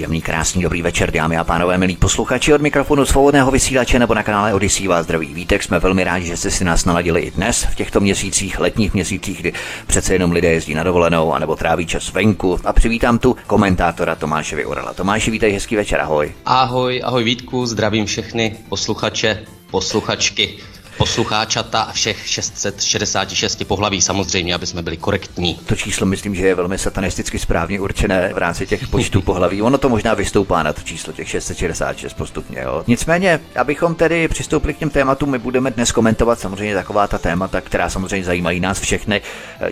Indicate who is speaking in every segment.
Speaker 1: Příjemný, krásný, dobrý večer, dámy a pánové, milí posluchači od mikrofonu svobodného vysílače nebo na kanále Odisí vás zdraví vítek. Jsme velmi rádi, že jste si nás naladili i dnes v těchto měsících, letních měsících, kdy přece jenom lidé jezdí na dovolenou anebo tráví čas venku. A přivítám tu komentátora Tomáše Vyurala. Tomáši, vítej, hezký večer, ahoj.
Speaker 2: Ahoj, ahoj Vítku, zdravím všechny posluchače, posluchačky poslucháčata a všech 666 pohlaví samozřejmě, aby jsme byli korektní.
Speaker 1: To číslo myslím, že je velmi satanisticky správně určené v rámci těch počtů pohlaví. Ono to možná vystoupá na to číslo těch 666 postupně. Jo. Nicméně, abychom tedy přistoupili k těm tématům, my budeme dnes komentovat samozřejmě taková ta témata, která samozřejmě zajímají nás všechny.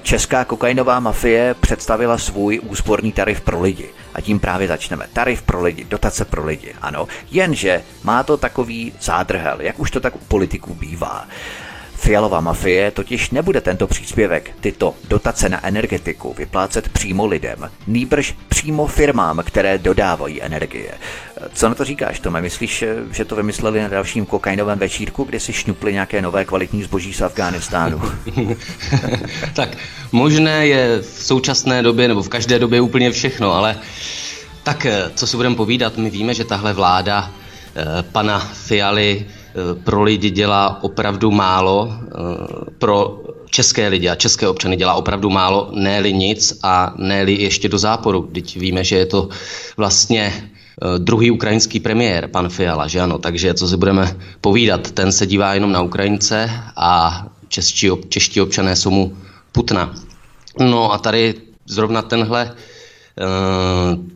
Speaker 1: Česká kokainová mafie představila svůj úsporný tarif pro lidi. A tím právě začneme. Tarif pro lidi, dotace pro lidi, ano. Jenže má to takový zádrhel, jak už to tak u politiků bývá. Fialová mafie totiž nebude tento příspěvek, tyto dotace na energetiku vyplácet přímo lidem, nýbrž přímo firmám, které dodávají energie. Co na to říkáš, Tome? Myslíš, že to vymysleli na dalším kokainovém večírku, kdy si šňupli nějaké nové kvalitní zboží z Afghánistánu?
Speaker 2: tak možné je v současné době nebo v každé době úplně všechno, ale tak co si budeme povídat, my víme, že tahle vláda eh, pana Fialy Eh, pro lidi dělá opravdu málo, eh, pro české lidi a české občany dělá opravdu málo, ne nic a ne ještě do záporu. Teď víme, že je to vlastně eh, druhý ukrajinský premiér, pan Fiala, že ano, takže co si budeme povídat, ten se dívá jenom na Ukrajince a čeští, čeští občané jsou mu putna. No a tady zrovna tenhle,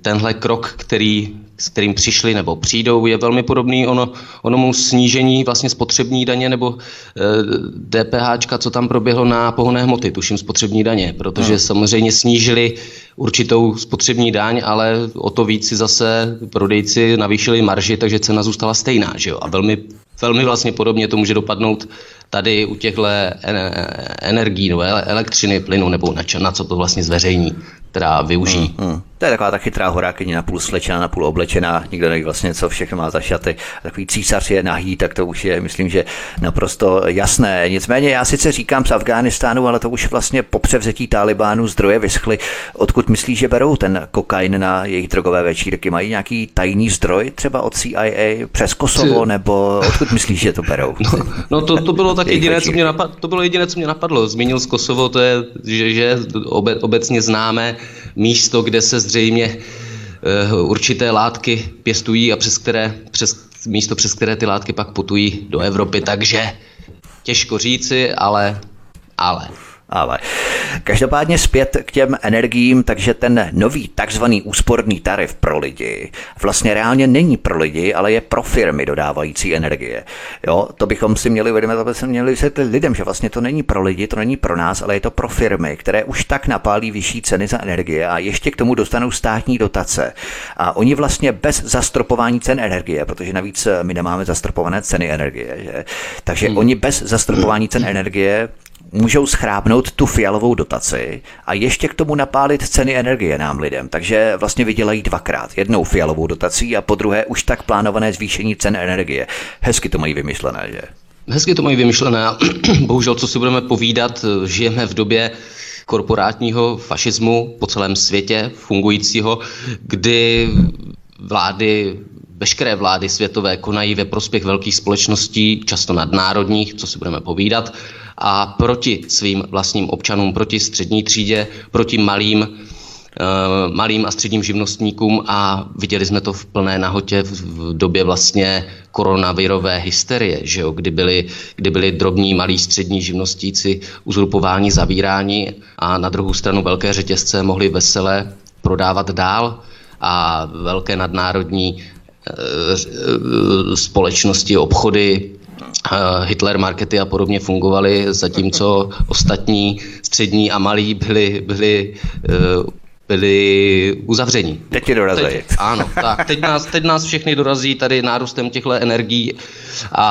Speaker 2: tenhle krok, který s kterým přišli nebo přijdou, je velmi podobný ono, onomu snížení vlastně spotřební daně nebo e, eh, DPH, co tam proběhlo na pohonné hmoty, tuším spotřební daně, protože hmm. samozřejmě snížili určitou spotřební daň, ale o to víc si zase prodejci navýšili marži, takže cena zůstala stejná. Že jo? A velmi, velmi vlastně podobně to může dopadnout tady u těchto energií nebo elektřiny, plynu, nebo na, na co to vlastně zveřejní, která využijí. Hmm, hmm.
Speaker 1: To je taková ta chytrá horákyně, napůl slečená, napůl oblečená, nikdo neví vlastně, co všechno má za šaty. Takový císař je nahý, tak to už je, myslím, že naprosto jasné. Nicméně já sice říkám z Afghánistánu, ale to už vlastně po převzetí Talibánu zdroje vyschly. Odkud myslíš, že berou ten kokain na jejich drogové večírky? Mají nějaký tajný zdroj třeba od CIA přes Kosovo, nebo odkud myslíš, že to berou?
Speaker 2: No, no to, to bylo tak jediné, co mě napadlo, to bylo jediné, co mě napadlo. Zmínil z Kosovo, to je, že, že obe, obecně známé místo, kde se zřejmě uh, určité látky pěstují a přes které, přes, místo přes které ty látky pak putují do Evropy, takže těžko říci, ale, ale
Speaker 1: ale každopádně zpět k těm energiím, takže ten nový takzvaný úsporný tarif pro lidi vlastně reálně není pro lidi, ale je pro firmy dodávající energie. Jo, to bychom si měli uvědomit, aby se měli vysvětlit lidem, že vlastně to není pro lidi, to není pro nás, ale je to pro firmy, které už tak napálí vyšší ceny za energie a ještě k tomu dostanou státní dotace. A oni vlastně bez zastropování cen energie, protože navíc my nemáme zastropované ceny energie, že? takže hmm. oni bez zastropování cen energie můžou schrábnout tu fialovou dotaci a ještě k tomu napálit ceny energie nám lidem. Takže vlastně vydělají dvakrát. Jednou fialovou dotací a po druhé už tak plánované zvýšení cen energie. Hezky to mají vymyšlené, že?
Speaker 2: Hezky to mají vymyšlené bohužel, co si budeme povídat, žijeme v době korporátního fašismu po celém světě fungujícího, kdy vlády veškeré vlády světové konají ve prospěch velkých společností, často nadnárodních, co si budeme povídat, a proti svým vlastním občanům, proti střední třídě, proti malým, uh, malým a středním živnostníkům a viděli jsme to v plné nahotě v době vlastně koronavirové hysterie, že jo, kdy, byli, kdy byli drobní, malí, střední živnostníci uzurpováni, zavíráni a na druhou stranu velké řetězce mohli vesele prodávat dál a velké nadnárodní společnosti, obchody Eh, Hitler markety a podobně fungovaly, zatímco ostatní střední a malí byli, byli, eh, byli uzavření.
Speaker 1: Teď ti dorazí.
Speaker 2: Teď, ano, tak teď nás, teď nás všechny dorazí tady nárůstem těchto energií a,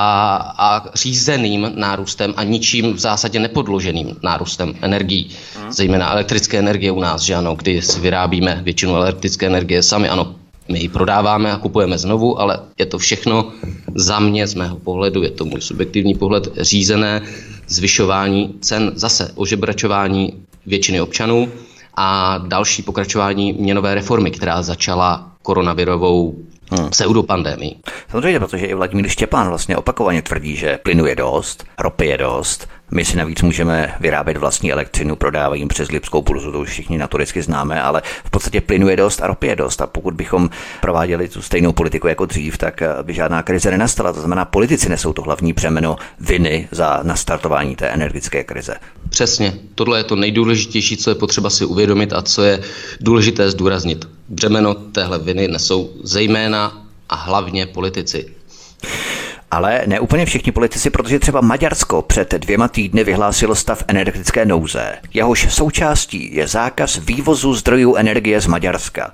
Speaker 2: a řízeným nárůstem a ničím v zásadě nepodloženým nárůstem energií. Hmm. Zejména elektrické energie u nás, že ano, kdy si vyrábíme většinu elektrické energie sami, ano, my ji prodáváme a kupujeme znovu, ale je to všechno za mě, z mého pohledu, je to můj subjektivní pohled, řízené zvyšování cen, zase ožebračování většiny občanů a další pokračování měnové reformy, která začala koronavirovou hmm. pseudopandemii.
Speaker 1: Samozřejmě, protože i Vladimír Štěpán vlastně opakovaně tvrdí, že plynu je dost, ropy je dost, my si navíc můžeme vyrábět vlastní elektřinu, prodávají přes Lipskou burzu, to už všichni notoricky známe, ale v podstatě plynu je dost a ropy je dost. A pokud bychom prováděli tu stejnou politiku jako dřív, tak eh, by žádná krize nenastala. To znamená, politici nesou to hlavní břemeno viny za nastartování té energetické krize.
Speaker 2: Přesně. Tohle je to nejdůležitější, co je potřeba si uvědomit a co je důležité zdůraznit. Břemeno téhle viny nesou zejména a hlavně politici.
Speaker 1: Ale ne úplně všichni politici, protože třeba Maďarsko před dvěma týdny vyhlásilo stav energetické nouze. Jehož součástí je zákaz vývozu zdrojů energie z Maďarska.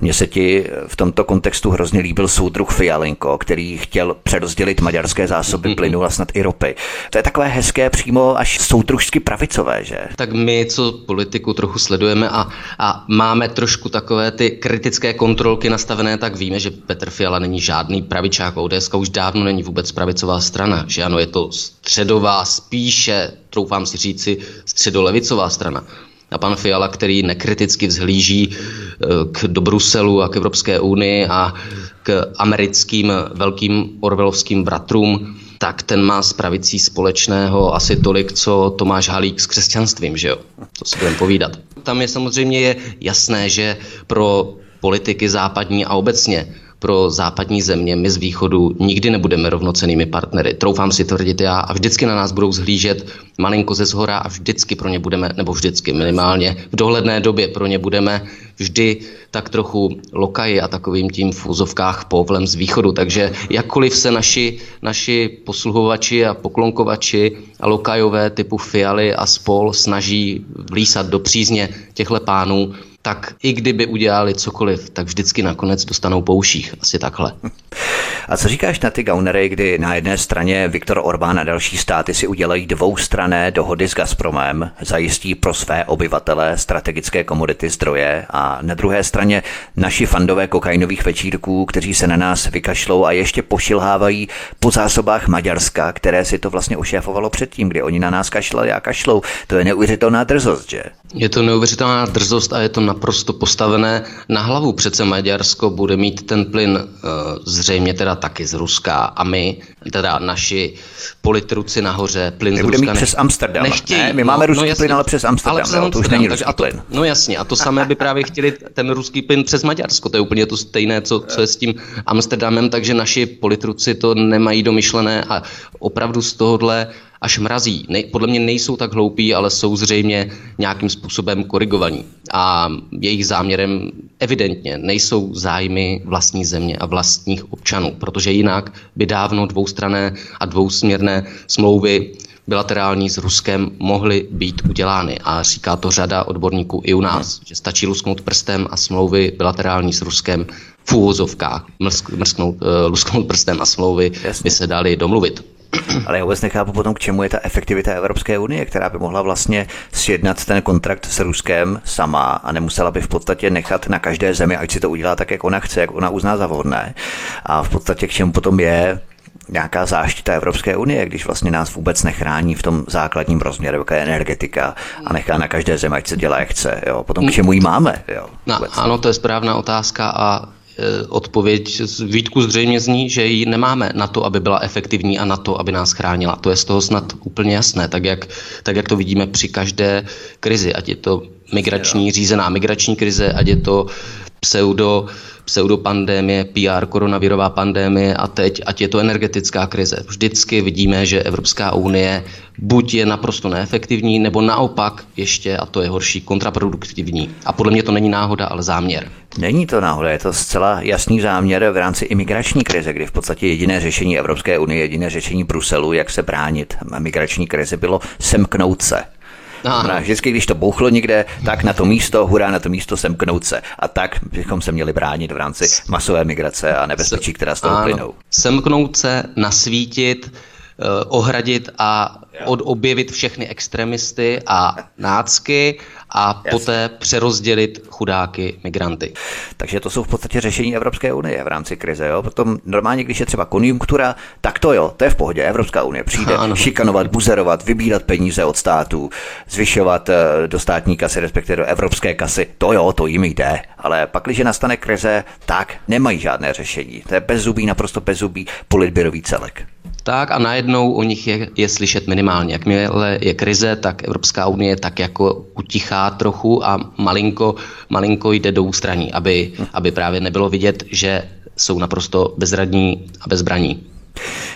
Speaker 1: Mně se ti v tomto kontextu hrozně líbil soudruh Fialenko, který chtěl přerozdělit maďarské zásoby plynu a snad i ropy. To je takové hezké přímo až soudružsky pravicové, že?
Speaker 2: Tak my, co politiku trochu sledujeme a, a máme trošku takové ty kritické kontrolky nastavené, tak víme, že Petr Fiala není žádný pravičák, ODS už dávno není vůbec pravicová strana, že ano, je to středová, spíše, troufám si říci, středolevicová strana. A pan Fiala, který nekriticky vzhlíží eh, k, do Bruselu a k Evropské unii a k americkým velkým orvelovským bratrům, tak ten má s pravicí společného asi tolik, co Tomáš Halík s křesťanstvím, že jo? To si budeme povídat. Tam je samozřejmě je jasné, že pro politiky západní a obecně pro západní země, my z východu nikdy nebudeme rovnocenými partnery. Troufám si tvrdit já a vždycky na nás budou zhlížet malinko ze zhora a vždycky pro ně budeme, nebo vždycky minimálně v dohledné době pro ně budeme vždy tak trochu lokaji a takovým tím v úzovkách povlem z východu. Takže jakkoliv se naši, naši posluhovači a poklonkovači a lokajové typu Fialy a spol snaží vlísat do přízně těchto pánů, tak i kdyby udělali cokoliv, tak vždycky nakonec dostanou pouších. Asi takhle.
Speaker 1: A co říkáš na ty gaunery, kdy na jedné straně Viktor Orbán a další státy si udělají dvoustrané dohody s Gazpromem, zajistí pro své obyvatele strategické komodity zdroje a na druhé straně naši fandové kokainových večírků, kteří se na nás vykašlou a ještě pošilhávají po zásobách Maďarska, které si to vlastně ošéfovalo předtím, kdy oni na nás kašlali a kašlou. To je neuvěřitelná drzost, že?
Speaker 2: Je to neuvěřitelná drzost a je to naprosto postavené na hlavu. Přece Maďarsko bude mít ten plyn uh, zřejmě teda taky z Ruska a my, teda naši politruci nahoře, plyn
Speaker 1: my
Speaker 2: z Ruska
Speaker 1: mít přes Amsterdam.
Speaker 2: Nechtějí.
Speaker 1: Ne, my máme no, ruský no, plyn, ale přes Amsterdam. Ale přes Amsterdam, to už není ruský
Speaker 2: a to,
Speaker 1: plyn.
Speaker 2: No jasně, a to samé by právě chtěli ten ruský plyn přes Maďarsko. To je úplně to stejné, co, co je s tím Amsterdamem, takže naši politruci to nemají domyšlené a opravdu z tohohle až mrazí. Ne, podle mě nejsou tak hloupí, ale jsou zřejmě nějakým způsobem korigovaní. A jejich záměrem evidentně nejsou zájmy vlastní země a vlastních občanů, protože jinak by dávno dvoustrané a dvousměrné smlouvy bilaterální s Ruskem mohly být udělány. A říká to řada odborníků i u nás, že stačí lusknout prstem a smlouvy bilaterální s Ruskem v úvozovkách, mrsknout, uh, lusknout prstem a smlouvy Jasně. by se dali domluvit.
Speaker 1: Ale já vůbec nechápu potom, k čemu je ta efektivita Evropské unie, která by mohla vlastně sjednat ten kontrakt s Ruskem sama a nemusela by v podstatě nechat na každé zemi, ať si to udělá tak, jak ona chce, jak ona uzná za vhodné. A v podstatě k čemu potom je nějaká záštita Evropské unie, když vlastně nás vůbec nechrání v tom základním rozměru, jako je energetika a nechá na každé zemi, ať se dělá, jak chce. Jo. Potom k čemu ji máme? Jo,
Speaker 2: no, ano, to je správná otázka a odpověď z Vítku zřejmě zní, že ji nemáme na to, aby byla efektivní a na to, aby nás chránila. To je z toho snad úplně jasné, tak jak, tak jak to vidíme při každé krizi, ať je to migrační, řízená migrační krize, ať je to pseudo pseudopandémie, PR, koronavirová pandémie a teď, ať je to energetická krize. Vždycky vidíme, že Evropská unie buď je naprosto neefektivní, nebo naopak ještě, a to je horší, kontraproduktivní. A podle mě to není náhoda, ale záměr.
Speaker 1: Není to náhoda, je to zcela jasný záměr v rámci imigrační krize, kdy v podstatě jediné řešení Evropské unie, jediné řešení Bruselu, jak se bránit migrační krize, bylo semknout se Znamená, vždycky, když to bouchlo někde, tak na to místo, hurá na to místo semknout se. A tak bychom se měli bránit v rámci masové migrace a nebezpečí, která z toho plynou.
Speaker 2: Semknout se, nasvítit, ohradit a od, objevit všechny extremisty a nácky a Jasně. poté přerozdělit chudáky migranty.
Speaker 1: Takže to jsou v podstatě řešení Evropské unie v rámci krize. Jo? Potom normálně, když je třeba konjunktura, tak to jo, to je v pohodě. Evropská unie přijde ano. šikanovat, buzerovat, vybírat peníze od států, zvyšovat eh, do státní kasy, respektive do evropské kasy. To jo, to jim jde. Ale pak, když nastane krize, tak nemají žádné řešení. To je bezzubý, naprosto bezzubý politběrový celek.
Speaker 2: Tak a najednou o nich je, je slyšet minimálně. Jakmile je krize, tak Evropská unie tak jako utichá trochu a malinko, malinko jde do ústraní, aby, aby právě nebylo vidět, že jsou naprosto bezradní a bezbraní.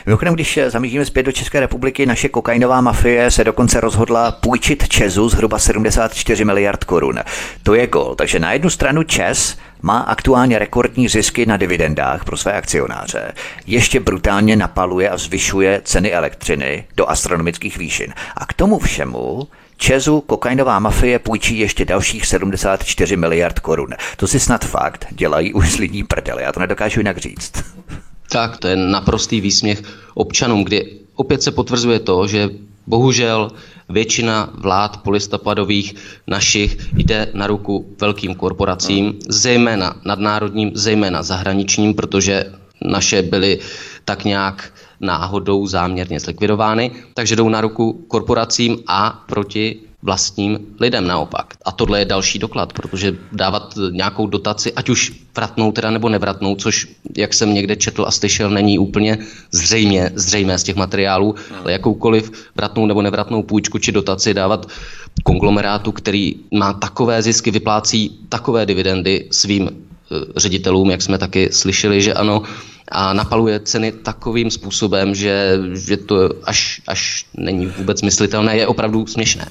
Speaker 1: Mimochodem, když zamíříme zpět do České republiky, naše kokainová mafie se dokonce rozhodla půjčit Česu zhruba 74 miliard korun. To je gol. Takže na jednu stranu Čes má aktuálně rekordní zisky na dividendách pro své akcionáře, ještě brutálně napaluje a zvyšuje ceny elektřiny do astronomických výšin. A k tomu všemu Česu kokainová mafie půjčí ještě dalších 74 miliard korun. To si snad fakt dělají už z lidí já to nedokážu jinak říct.
Speaker 2: Tak, to je naprostý výsměch občanům, kdy opět se potvrzuje to, že bohužel většina vlád polistopadových našich jde na ruku velkým korporacím, zejména nadnárodním, zejména zahraničním, protože naše byly tak nějak náhodou záměrně zlikvidovány, takže jdou na ruku korporacím a proti vlastním lidem naopak. A tohle je další doklad, protože dávat nějakou dotaci, ať už vratnou teda nebo nevratnou, což, jak jsem někde četl a slyšel, není úplně zřejmě, zřejmé z těch materiálů, ale jakoukoliv vratnou nebo nevratnou půjčku či dotaci dávat konglomerátu, který má takové zisky, vyplácí takové dividendy svým eh, ředitelům, jak jsme taky slyšeli, že ano, a napaluje ceny takovým způsobem, že, že to až, až není vůbec myslitelné, je opravdu směšné.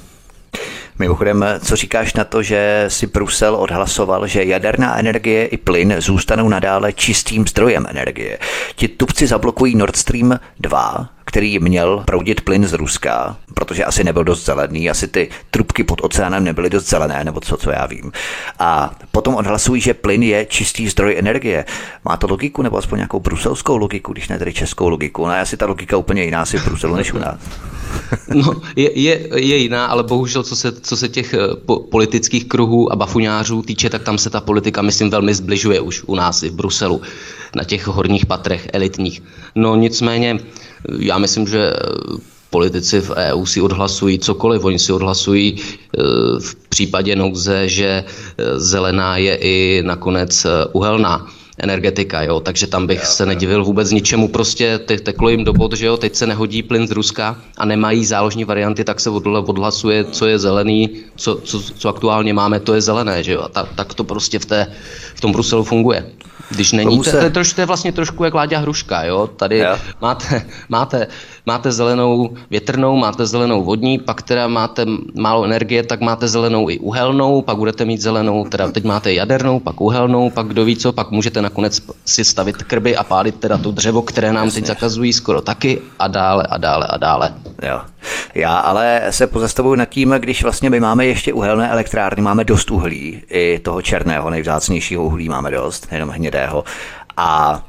Speaker 1: Mimochodem, co říkáš na to, že si Brusel odhlasoval, že jaderná energie i plyn zůstanou nadále čistým zdrojem energie? Ti tupci zablokují Nord Stream 2, který měl proudit plyn z Ruska, protože asi nebyl dost zelený, asi ty trubky pod oceánem nebyly dost zelené, nebo co, co já vím. A potom odhlasují, že plyn je čistý zdroj energie. Má to logiku, nebo aspoň nějakou bruselskou logiku, když ne tedy českou logiku? No, asi ta logika úplně jiná si v Bruselu než u nás.
Speaker 2: No, je, je, je jiná, ale bohužel, co se, co se těch eh, po, politických kruhů a bafuňářů týče, tak tam se ta politika, myslím, velmi zbližuje už u nás i v Bruselu, na těch horních patrech elitních. No nicméně, já myslím, že politici v EU si odhlasují cokoliv. Oni si odhlasují eh, v případě nouze, že eh, zelená je i nakonec uhelná energetika, jo, takže tam bych se nedivil vůbec ničemu, prostě te, teklo jim do bod, že jo, teď se nehodí plyn z Ruska a nemají záložní varianty, tak se odhlasuje, co je zelený, co, co, co aktuálně máme, to je zelené, že jo, a ta, tak to prostě v, té, v tom Bruselu funguje. Když není, se... to, to, je troš, to je vlastně trošku jak Láďa Hruška, jo? Tady jo. Máte, máte, máte zelenou větrnou, máte zelenou vodní, pak teda máte málo energie, tak máte zelenou i uhelnou, pak budete mít zelenou, teda teď máte jadernou, pak uhelnou, pak kdo ví co, pak můžete nakonec si stavit krby a pálit teda to dřevo, které nám Jasně. teď zakazují skoro taky a dále a dále a dále.
Speaker 1: Jo. Já ale se pozastavuju nad tím, když vlastně my máme ještě uhelné elektrárny, máme dost uhlí, i toho černého, nejvzácnějšího uhlí máme dost, jenom hnědého. A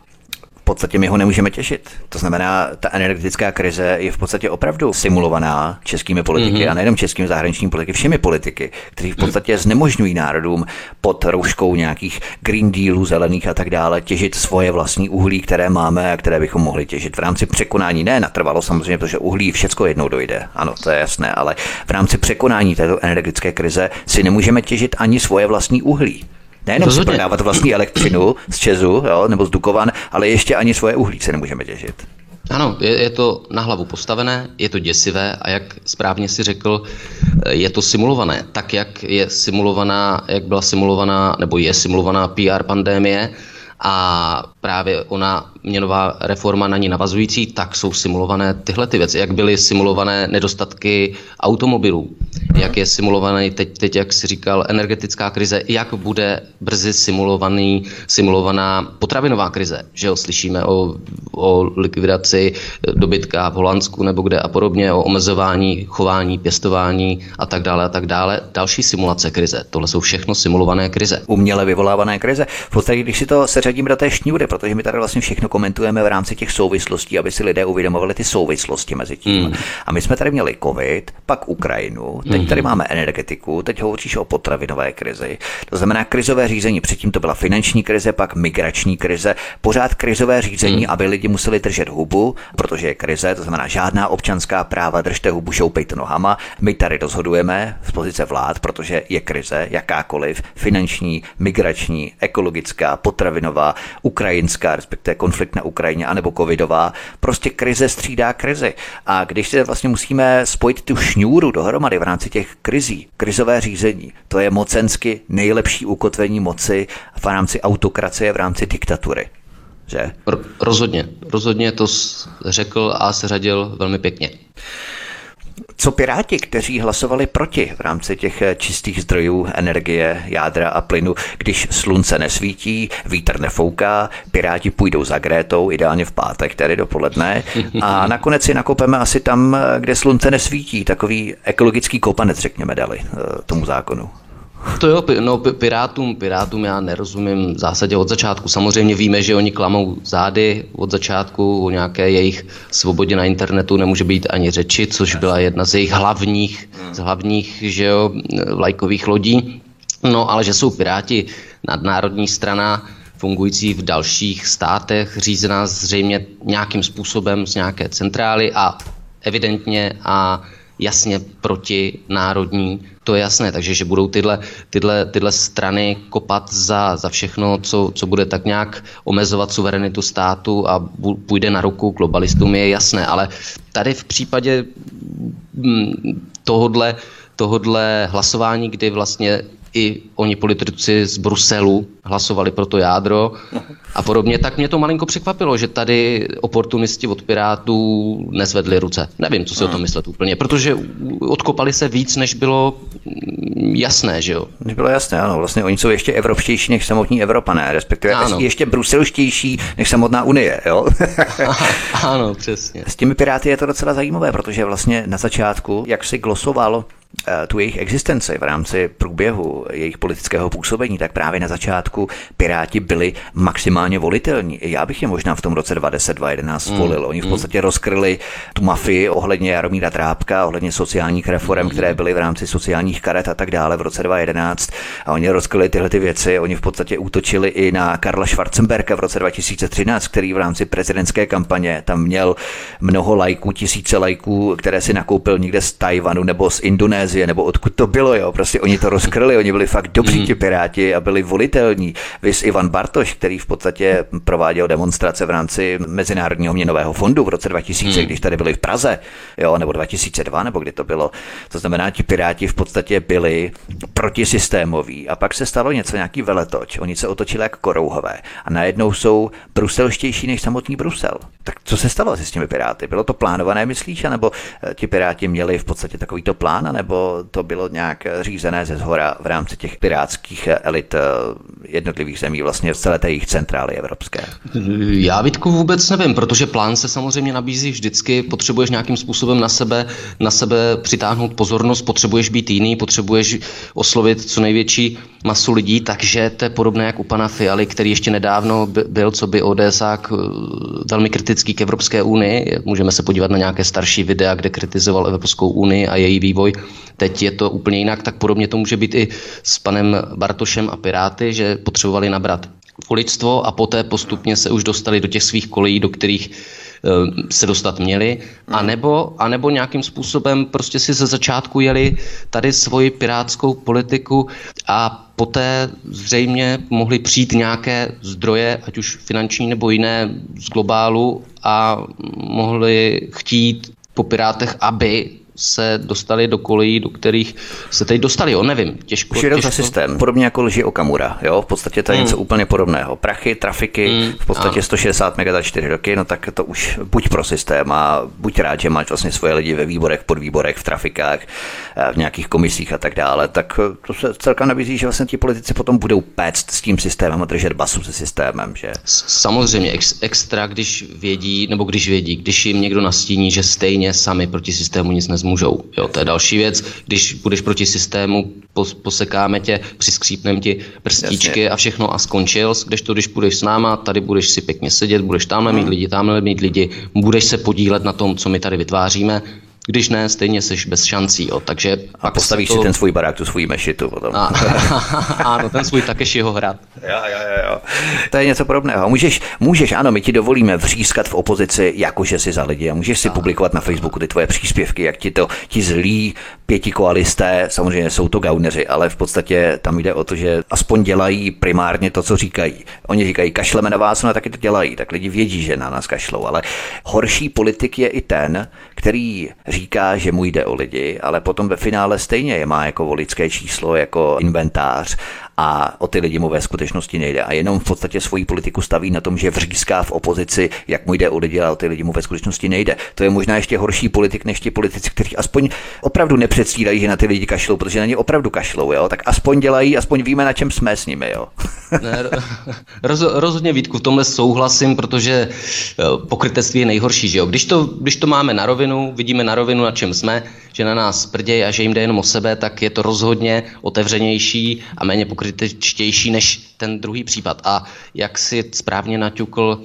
Speaker 1: podstatě my ho nemůžeme těšit. To znamená, ta energetická krize je v podstatě opravdu simulovaná českými politiky mm-hmm. a nejenom českými zahraničními politiky, všemi politiky, kteří v podstatě znemožňují národům pod rouškou nějakých Green Dealů, zelených a tak dále těžit svoje vlastní uhlí, které máme a které bychom mohli těžit v rámci překonání. Ne natrvalo samozřejmě, protože uhlí všecko jednou dojde. Ano, to je jasné, ale v rámci překonání této energetické krize si nemůžeme těžit ani svoje vlastní uhlí. Nejenom si prodávat vlastní elektřinu z Česu jo, nebo z Dukovan, ale ještě ani svoje uhlí se nemůžeme těžit.
Speaker 2: Ano, je, je to na hlavu postavené, je to děsivé a jak správně si řekl, je to simulované. Tak, jak je simulovaná, jak byla simulovaná, nebo je simulovaná PR pandémie a právě ona měnová reforma na ní navazující, tak jsou simulované tyhle ty věci. Jak byly simulované nedostatky automobilů, jak je simulovaný teď, teď, jak si říkal, energetická krize, jak bude brzy simulovaný, simulovaná potravinová krize. Že jo, slyšíme o, o likvidaci dobytka v Holandsku nebo kde a podobně, o omezování chování, pěstování a tak dále a tak dále. Další simulace krize. Tohle jsou všechno simulované krize.
Speaker 1: Uměle vyvolávané krize. V podstatě, když si to seřadím do té šňůry, protože my tady vlastně všechno komentujeme v rámci těch souvislostí, aby si lidé uvědomovali ty souvislosti mezi tím. Mm. A my jsme tady měli COVID, pak Ukrajinu, teď mm. tady máme energetiku, teď hovoříš o potravinové krizi. To znamená krizové řízení. Předtím to byla finanční krize, pak migrační krize, pořád krizové řízení, mm. aby lidi museli držet hubu, protože je krize, to znamená žádná občanská práva, držte hubu, šoupejte nohama. My tady rozhodujeme z pozice vlád, protože je krize, jakákoliv, finanční, migrační, ekologická, potravinová, ukrajinská, respektive konflikt na Ukrajině, anebo covidová. Prostě krize střídá krizi. A když se vlastně musíme spojit tu šňůru dohromady v rámci těch krizí, krizové řízení, to je mocensky nejlepší ukotvení moci v rámci autokracie, v rámci diktatury. Že?
Speaker 2: Rozhodně, rozhodně to řekl a seřadil velmi pěkně.
Speaker 1: Co Piráti, kteří hlasovali proti v rámci těch eh, čistých zdrojů energie, jádra a plynu, když slunce nesvítí, vítr nefouká, Piráti půjdou za Grétou, ideálně v pátek, tedy dopoledne, a nakonec si nakopeme asi tam, eh, kde slunce nesvítí, takový ekologický kopanec, řekněme, dali eh, tomu zákonu.
Speaker 2: To jo, no Pirátům, Pirátům já nerozumím v zásadě od začátku. Samozřejmě víme, že oni klamou zády od začátku, o nějaké jejich svobodě na internetu nemůže být ani řeči, což byla jedna z jejich hlavních, z hlavních že jo, lajkových lodí. No ale že jsou Piráti nadnárodní strana, fungující v dalších státech, řízená zřejmě nějakým způsobem z nějaké centrály a evidentně a jasně proti národní, to je jasné, takže že budou tyhle, tyhle, tyhle strany kopat za, za všechno, co, co bude tak nějak omezovat suverenitu státu a půjde na ruku globalistům, je jasné, ale tady v případě mm, tohodle, tohodle hlasování, kdy vlastně i oni politici z Bruselu hlasovali pro to jádro a podobně, tak mě to malinko překvapilo, že tady oportunisti od Pirátů nezvedli ruce. Nevím, co si o tom myslet úplně, protože odkopali se víc, než bylo jasné, že jo?
Speaker 1: Než bylo jasné, ano. Vlastně oni jsou ještě evropštější než samotní Evropané, respektive ano. ještě bruselštější než samotná Unie, jo?
Speaker 2: ano, přesně.
Speaker 1: S těmi Piráty je to docela zajímavé, protože vlastně na začátku, jak si glosoval tu jejich existenci v rámci průběhu jejich politického působení, tak právě na začátku Piráti byli maximálně volitelní. Já bych je možná v tom roce 2010-2011 mm, volil. Oni v mm. podstatě rozkryli tu mafii ohledně Jaromíra Trápka, ohledně sociálních reform, které byly v rámci sociálních karet a tak dále v roce 2011. A oni rozkryli tyhle ty věci. Oni v podstatě útočili i na Karla Schwarzenberga v roce 2013, který v rámci prezidentské kampaně tam měl mnoho lajků, tisíce lajků, které si nakoupil někde z Tajvanu nebo z Indonésie Indonésie, nebo odkud to bylo, jo. Prostě oni to rozkryli, oni byli fakt dobří mm. ti piráti a byli volitelní. Vys Ivan Bartoš, který v podstatě prováděl demonstrace v rámci Mezinárodního měnového fondu v roce 2000, mm. když tady byli v Praze, jo, nebo 2002, nebo kdy to bylo. To znamená, ti piráti v podstatě byli protisystémoví a pak se stalo něco, nějaký veletoč. Oni se otočili jako korouhové a najednou jsou bruselštější než samotný Brusel. Tak co se stalo s těmi piráty? Bylo to plánované, myslíš, nebo eh, ti piráti měli v podstatě takovýto plán, nebo nebo to bylo nějak řízené ze zhora v rámci těch pirátských elit eh, jednotlivých zemí, vlastně v celé té jejich centrály evropské?
Speaker 2: Já Vítku vůbec nevím, protože plán se samozřejmě nabízí vždycky, potřebuješ nějakým způsobem na sebe, na sebe přitáhnout pozornost, potřebuješ být jiný, potřebuješ oslovit co největší masu lidí, takže to je podobné jak u pana Fialy, který ještě nedávno byl, co by ODSák eh, velmi kritický k Evropské unii. Můžeme se podívat na nějaké starší videa, kde kritizoval Evropskou unii a její vývoj Teď je to úplně jinak, tak podobně to může být i s panem Bartošem a Piráty, že potřebovali nabrat voličstvo a poté postupně se už dostali do těch svých kolejí, do kterých eh, se dostat měli, a nebo, a nebo nějakým způsobem prostě si ze začátku jeli tady svoji pirátskou politiku a poté zřejmě mohly přijít nějaké zdroje, ať už finanční nebo jiné z globálu a mohli chtít po pirátech, aby se dostali do kolejí, do kterých se teď dostali, jo, nevím, těžko.
Speaker 1: Už
Speaker 2: těžko...
Speaker 1: systém, podobně jako lži Okamura, jo, v podstatě to je mm. něco úplně podobného. Prachy, trafiky, mm, v podstatě ano. 160 MB za 4 roky, no tak to už buď pro systém a buď rád, že máš vlastně svoje lidi ve výborech, podvýborech, v trafikách, eh, v nějakých komisích a tak dále, tak eh, to se celkem nabízí, že vlastně ti politici potom budou péct s tím systémem a držet basu se systémem, že?
Speaker 2: Samozřejmě, ex, extra, když vědí, nebo když vědí, když jim někdo nastíní, že stejně sami proti systému nic nezmůžou. Jo, to je další věc. Když budeš proti systému, posekáme tě, přiskřípneme ti prstíčky Jasně. a všechno a skončil, když to, když půjdeš s náma, tady budeš si pěkně sedět, budeš tamhle mít hmm. lidi, tamhle mít lidi, budeš se podílet na tom, co my tady vytváříme, když ne, stejně jsi bez šancí. Jo. Takže
Speaker 1: a postavíš to... si ten svůj barák, tu svůj mešitu potom. A,
Speaker 2: ano, ten svůj jeho hrad.
Speaker 1: Jo, jo, jo. To je něco podobného. Můžeš, můžeš, ano, my ti dovolíme vřískat v opozici, jakože si za lidi. A můžeš si a. publikovat na Facebooku ty tvoje příspěvky, jak ti to, ti zlí pěti koalisté, samozřejmě jsou to gauneři, ale v podstatě tam jde o to, že aspoň dělají primárně to, co říkají. Oni říkají, kašleme na vás, no taky to dělají, tak lidi vědí, že na nás kašlou, ale horší politik je i ten, který říká, že mu jde o lidi, ale potom ve finále stejně je má jako voličské číslo, jako inventář a o ty lidi mu ve skutečnosti nejde. A jenom v podstatě svoji politiku staví na tom, že vříská v opozici, jak mu jde o lidi, ale o ty lidi mu ve skutečnosti nejde. To je možná ještě horší politik než ti politici, kteří aspoň opravdu nepředstírají, že na ty lidi kašlou, protože na ně opravdu kašlou, jo? tak aspoň dělají, aspoň víme, na čem jsme s nimi. Jo?
Speaker 2: ne, roz, rozhodně Vítku, v tomhle souhlasím, protože eh, pokrytectví je nejhorší. Že jo? Když, to, když to máme na rovinu, vidíme na rovinu, na čem jsme, že na nás prdějí a že jim jde jenom o sebe, tak je to rozhodně otevřenější a méně pokrytečtější než ten druhý případ. A jak si správně naťukl,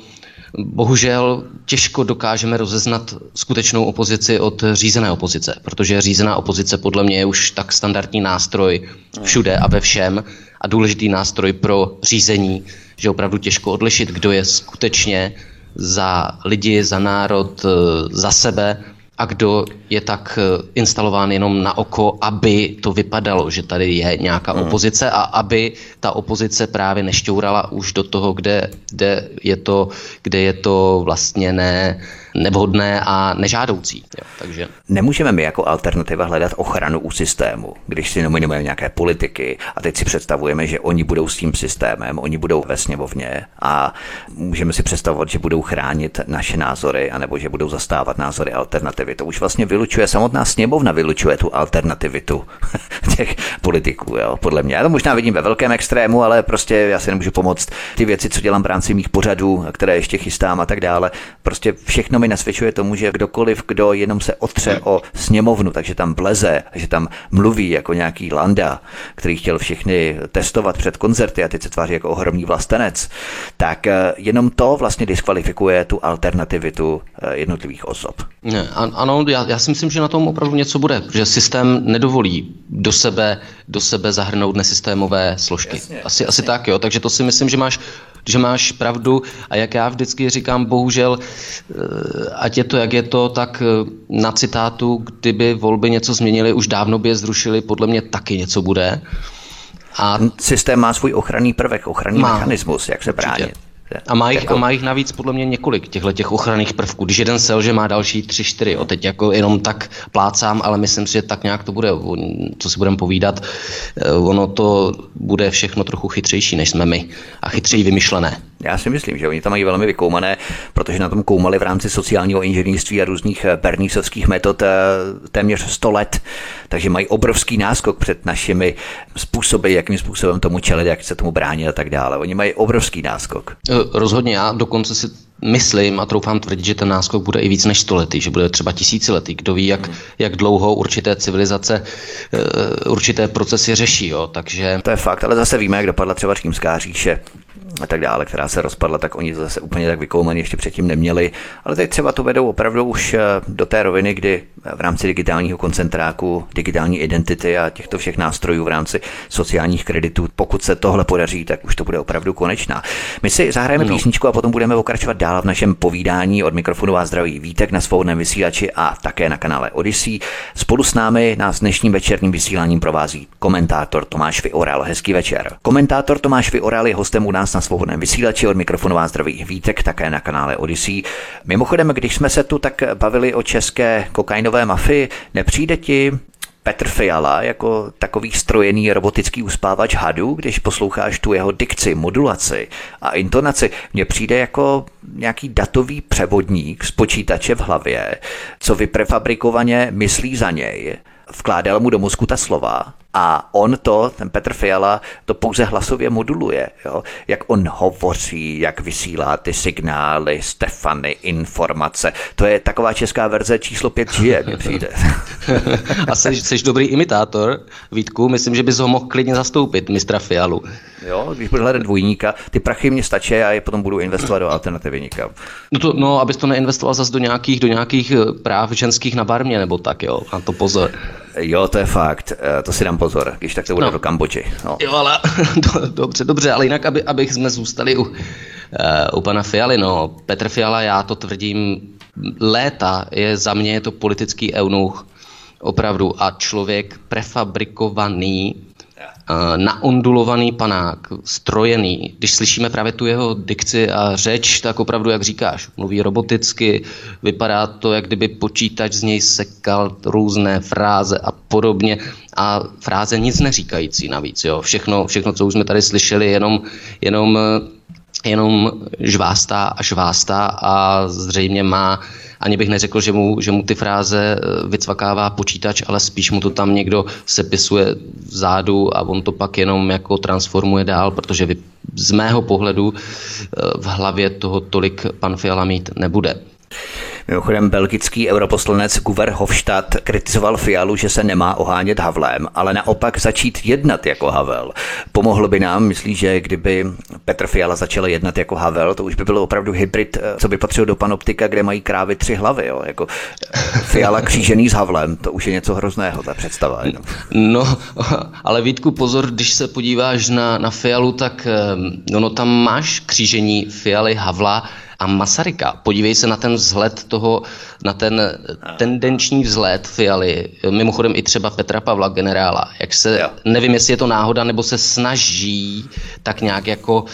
Speaker 2: bohužel těžko dokážeme rozeznat skutečnou opozici od řízené opozice, protože řízená opozice podle mě je už tak standardní nástroj všude a ve všem a důležitý nástroj pro řízení, že opravdu těžko odlišit, kdo je skutečně za lidi, za národ, za sebe a kdo je tak eh, instalován jenom na oko, aby to vypadalo, že tady je nějaká hmm. opozice a aby ta opozice právě nešťourala už do toho, kde, kde, je, to, kde je to vlastně ne, nevhodné a nežádoucí. Jo, takže...
Speaker 1: Nemůžeme my jako alternativa hledat ochranu u systému, když si nominujeme nějaké politiky a teď si představujeme, že oni budou s tím systémem, oni budou ve sněmovně a můžeme si představovat, že budou chránit naše názory anebo že budou zastávat názory alternativy. To už vlastně vylučuje, samotná sněmovna vylučuje tu alternativitu těch politiků, jo, podle mě. Já to možná vidím ve velkém extrému, ale prostě já si nemůžu pomoct. Ty věci, co dělám v rámci mých pořadů, které ještě chystám a tak dále, prostě všechno mi nasvědčuje tomu, že kdokoliv, kdo jenom se otře o sněmovnu, takže tam vleze, že tam mluví jako nějaký Landa, který chtěl všechny testovat před koncerty a teď se tváří jako ohromný vlastenec, tak eh, jenom to vlastně diskvalifikuje tu alternativitu eh, jednotlivých osob.
Speaker 2: Ne, ano, já, já si myslím, že na tom opravdu něco bude, že systém nedovolí do sebe, do sebe zahrnout nesystémové složky. Jasně, asi, jasně. asi tak, jo. Takže to si myslím, že máš že máš pravdu a jak já vždycky říkám, bohužel, eh, ať je to, jak je to, tak eh, na citátu, kdyby volby něco změnili, už dávno by je zrušili, podle mě taky něco bude.
Speaker 1: A Systém má svůj ochranný prvek, ochranný má. mechanismus, jak se bránit.
Speaker 2: A má, jich, jako... a má jich navíc podle mě několik těchto těch ochranných prvků. Když jeden selže, má další tři, čtyři. O teď jako jenom tak plácám, ale myslím si, že tak nějak to bude. Co si budeme povídat, eh, ono to bude všechno trochu chytřejší, než jsme my. A chytřeji vymyšlené.
Speaker 1: Já si myslím, že oni to mají velmi vykoumané, protože na tom koumali v rámci sociálního inženýrství a různých eh, pernísovských metod eh, téměř 100 let. Takže mají obrovský náskok před našimi způsoby, jakým způsobem tomu čelit, jak se tomu bránit a tak dále. Oni mají obrovský náskok.
Speaker 2: Eh, rozhodně já dokonce si myslím a troufám tvrdit, že ten náskok bude i víc než stoletý, že bude třeba tisíciletý. Kdo ví, jak, jak dlouho určité civilizace, určité procesy řeší. Jo? Takže...
Speaker 1: To je fakt, ale zase víme, jak dopadla třeba římská říše a tak dále, která se rozpadla, tak oni to zase úplně tak vykoumaný ještě předtím neměli. Ale teď třeba to vedou opravdu už eh, do té roviny, kdy v rámci digitálního koncentráku, digitální identity a těchto všech nástrojů v rámci sociálních kreditů, pokud se tohle podaří, tak už to bude opravdu konečná. My si zahrajeme no. písničku a potom budeme pokračovat dál v našem povídání od mikrofonu vás zdraví Vítek na svobodném vysílači a také na kanále Odyssey. Spolu s námi nás dnešním večerním vysíláním provází komentátor Tomáš Vyoral. Hezký večer. Komentátor Tomáš Vyoral je hostem u nás nás na svobodném vysílači. Od mikrofonu vás zdraví Vítek, také na kanále Odyssey. Mimochodem, když jsme se tu tak bavili o české kokainové mafii, nepřijde ti Petr Fiala jako takový strojený robotický uspávač hadů, když posloucháš tu jeho dikci, modulaci a intonaci, mně přijde jako nějaký datový převodník z počítače v hlavě, co vyprefabrikovaně myslí za něj vkládal mu do mozku ta slova a on to, ten Petr Fiala, to pouze hlasově moduluje. Jo? Jak on hovoří, jak vysílá ty signály, Stefany, informace. To je taková česká verze číslo 5G, mi přijde.
Speaker 2: a jsi, jsi dobrý imitátor, Vítku, myslím, že bys ho mohl klidně zastoupit, mistra Fialu.
Speaker 1: Jo, když budu hledat dvojníka, ty prachy mě stačí a je potom budu investovat do alternativy nikam.
Speaker 2: No, to, no, abys to neinvestoval zase do nějakých, do nějakých eh, práv ženských na barmě, nebo tak, jo, na to pozor.
Speaker 1: Jo, to je fakt, eh, to si dám pozor, když tak to bude no. do Kambodži. No.
Speaker 2: Jo, ale dobře, dobře, ale jinak, aby, abych jsme zůstali u, uh, u pana Fialy, no, Petr Fiala, já to tvrdím, léta je za mě je to politický eunuch, opravdu, a člověk prefabrikovaný Eh, naondulovaný panák, strojený. Když slyšíme právě tu jeho dikci a řeč, tak opravdu, jak říkáš, mluví roboticky, vypadá to, jak kdyby počítač z něj sekal různé fráze a podobně. A fráze nic neříkající navíc. Jo. Všechno, všechno, co už jsme tady slyšeli, jenom, jenom jenom žvástá a žvástá a zřejmě má ani bych neřekl, že mu, že mu ty fráze eh, vycvakává počítač, ale spíš mu to tam někdo sepisuje vzadu a on to pak jenom jako transformuje dál, protože vy, z mého pohledu eh, v hlavě toho tolik pan Fiala mít nebude.
Speaker 1: Mimochodem belgický europoslanec Guver Hofstadt kritizoval Fialu, že se nemá ohánět Havlem, ale naopak začít jednat jako Havel. Pomohlo by nám, myslí, že kdyby Petr Fiala začal jednat jako Havel, to už by bylo opravdu hybrid, eh, co by patřil do panoptika, kde mají krávy tři hlavy. Jo? Jako Fiala křížený s Havlem, to už je něco hrozného, ta představa. Jenom.
Speaker 2: No, ale Vítku, pozor, když se podíváš na, na Fialu, tak no, no, tam máš křížení Fialy Havla, a Masaryka. Podívej se na ten vzhled toho, na ten tendenční vzhled Fialy, mimochodem i třeba Petra Pavla, generála. Jak se, jo. nevím, jestli je to náhoda, nebo se snaží tak nějak jako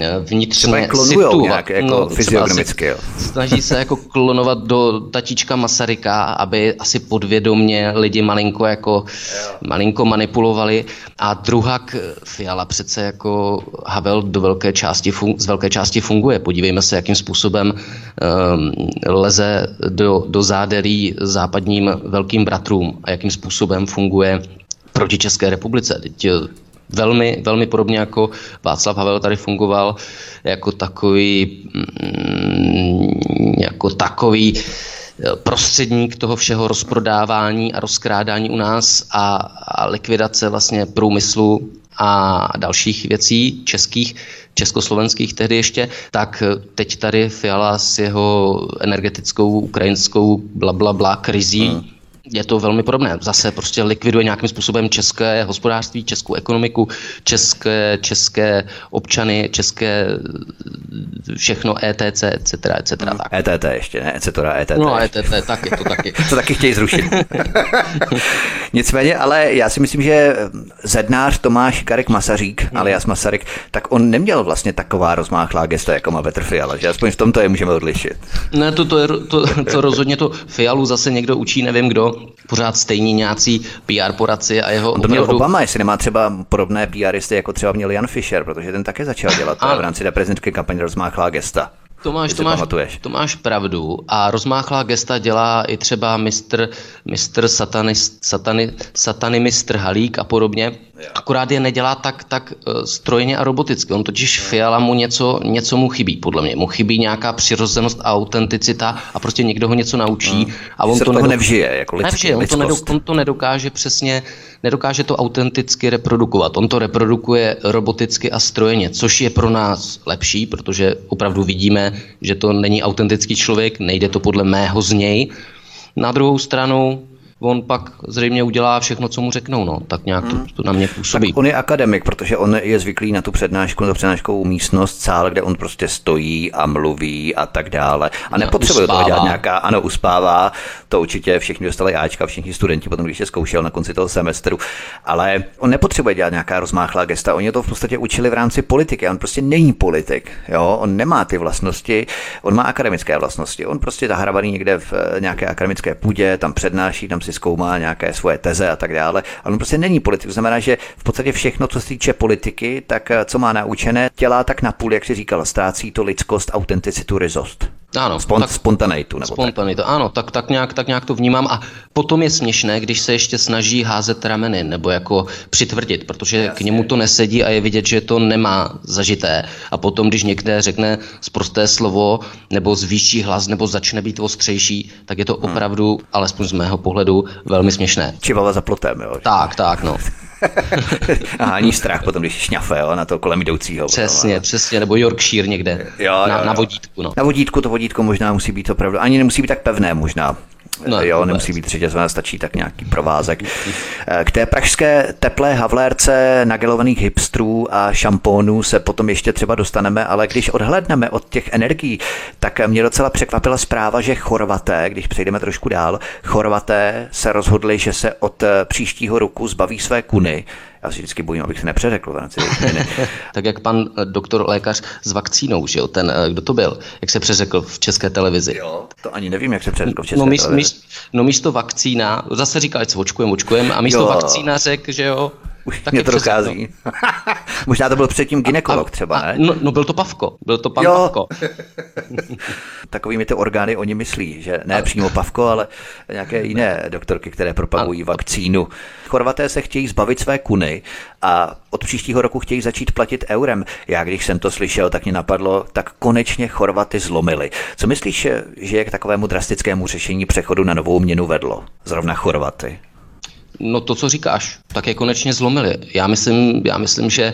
Speaker 2: eh, vnitřně
Speaker 1: situovat. nějak jako no, fyziognomicky, jo.
Speaker 2: Snaží se jako klonovat do tatička Masaryka, aby asi podvědomně lidi malinko jako jo. malinko manipulovali. A druhak Fiala přece jako Havel do velké části fun- z velké části funguje. Podívejme se, jakým způsobem um, leze do, do zádelí západním velkým bratrům a jakým způsobem funguje proti České republice. Teď eh, velmi, velmi podobně jako Václav Havel tady fungoval jako takový, mm, jako takový eh, prostředník toho všeho rozprodávání a rozkrádání u nás a, a likvidace vlastně průmyslu a dalších věcí českých, československých tehdy ještě, tak teď tady Fiala s jeho energetickou ukrajinskou bla bla bla krizí. Hmm je to velmi podobné. Zase prostě likviduje nějakým způsobem české hospodářství, českou ekonomiku, české, české občany, české všechno ETC, etc. etc.
Speaker 1: Tak. ETT ještě, ne? etc. ETT.
Speaker 2: No ETT, taky, to taky.
Speaker 1: to taky chtějí zrušit. Nicméně, ale já si myslím, že zednář Tomáš Karek Masařík, hmm. alias Masaryk, tak on neměl vlastně taková rozmáchlá gesta, jako má Petr Fiala, že aspoň v tomto je můžeme odlišit.
Speaker 2: Ne, to, to, je, to, to rozhodně to Fialu zase někdo učí, nevím kdo, pořád stejní nějací PR poradci a jeho
Speaker 1: On to měl Obama, jestli nemá třeba podobné PRisty, jako třeba měl Jan Fischer, protože ten také začal dělat a... v rámci prezidentské kampaně rozmáchlá gesta.
Speaker 2: To máš, to, máš, to máš pravdu. A rozmáchlá gesta dělá i třeba mistr, mistr satany, satany, satany mistr Halík a podobně. Akorát je nedělá tak, tak uh, strojně a roboticky. On totiž Fiala mu něco, něco mu chybí, podle mě. Mu chybí nějaká přirozenost a autenticita a prostě někdo ho něco naučí. Hmm.
Speaker 1: A on Se to nedok... nevžije, jako lidsky, nevžije,
Speaker 2: on to, nedok, on to nedokáže přesně, nedokáže to autenticky reprodukovat. On to reprodukuje roboticky a strojeně, což je pro nás lepší, protože opravdu vidíme, že to není autentický člověk, nejde to podle mého z něj. Na druhou stranu on pak zřejmě udělá všechno, co mu řeknou, no. Tak nějak to, to na mě působí.
Speaker 1: Tak on je akademik, protože on je zvyklý na tu přednášku, na tu přednáškovou místnost, sál, kde on prostě stojí a mluví a tak dále. A nepotřebuje toho dělat nějaká, ano, uspává, to určitě všichni dostali Ačka, všichni studenti potom, když se zkoušel na konci toho semestru, ale on nepotřebuje dělat nějaká rozmáchlá gesta, oni to v podstatě učili v rámci politiky, on prostě není politik, jo, on nemá ty vlastnosti, on má akademické vlastnosti, on prostě zahrabaný někde v eh, nějaké akademické půdě, tam přednáší, tam si zkoumá nějaké svoje teze a tak dále, ale on prostě není politik, to znamená, že v podstatě všechno, co se týče politiky, tak eh, co má naučené, dělá tak napůl, jak si říkal, ztrácí to lidskost, autenticitu, ryzost.
Speaker 2: Ano,
Speaker 1: Spon- tak, spontaneitu. Nebo
Speaker 2: spontanitu, tak. ano, tak, tak, nějak, tak nějak to vnímám. A potom je směšné, když se ještě snaží házet rameny nebo jako přitvrdit, protože Jasně. k němu to nesedí a je vidět, že to nemá zažité. A potom, když někde řekne zprosté slovo nebo zvýší hlas nebo začne být ostřejší, tak je to hmm. opravdu, hmm. alespoň z mého pohledu, velmi směšné.
Speaker 1: Čivava za plotem, jo.
Speaker 2: Tak, tak, no.
Speaker 1: a ani strach potom, když šňafe jo, na to kolem jdoucího.
Speaker 2: Přesně, potom, přesně, nebo Yorkshire někde jo, na, jo, jo. na vodítku. No.
Speaker 1: Na vodítku to vodítko možná musí být opravdu, ani nemusí být tak pevné možná. No, jo, nemusí být řetězované, stačí tak nějaký provázek. K té pražské teplé havlérce nagelovaných hipstrů a šampónů se potom ještě třeba dostaneme, ale když odhledneme od těch energií, tak mě docela překvapila zpráva, že Chorvaté, když přejdeme trošku dál, Chorvaté se rozhodli, že se od příštího roku zbaví své kuny já si vždycky bojím, abych se nepřeřekl v rámci
Speaker 2: Tak jak pan eh, doktor lékař s vakcínou, že jo, ten, eh, kdo to byl, jak se přeřekl v české televizi.
Speaker 1: Jo, to ani nevím, jak se přeřekl v české
Speaker 2: no,
Speaker 1: míst, televizi.
Speaker 2: Míst, no místo vakcína, zase říkal, ať se očkujem, očkujem, a místo jo. vakcína řekl, že jo,
Speaker 1: už tak mě to dochází. Možná to byl předtím ginekolog a, třeba, ne?
Speaker 2: no, no, byl to Pavko, byl to pan jo. Pavko.
Speaker 1: Takovými ty orgány oni myslí, že ne přímo Pavko, ale nějaké jiné doktorky, které propagují a, vakcínu. Chorvaté se chtějí zbavit své kuny a od příštího roku chtějí začít platit eurem. Já když jsem to slyšel, tak mě napadlo, tak konečně Chorvaty zlomili. Co myslíš, že je k takovému drastickému řešení přechodu na novou měnu vedlo? Zrovna Chorvaty.
Speaker 2: No to, co říkáš, tak je konečně zlomili. Já myslím, já myslím že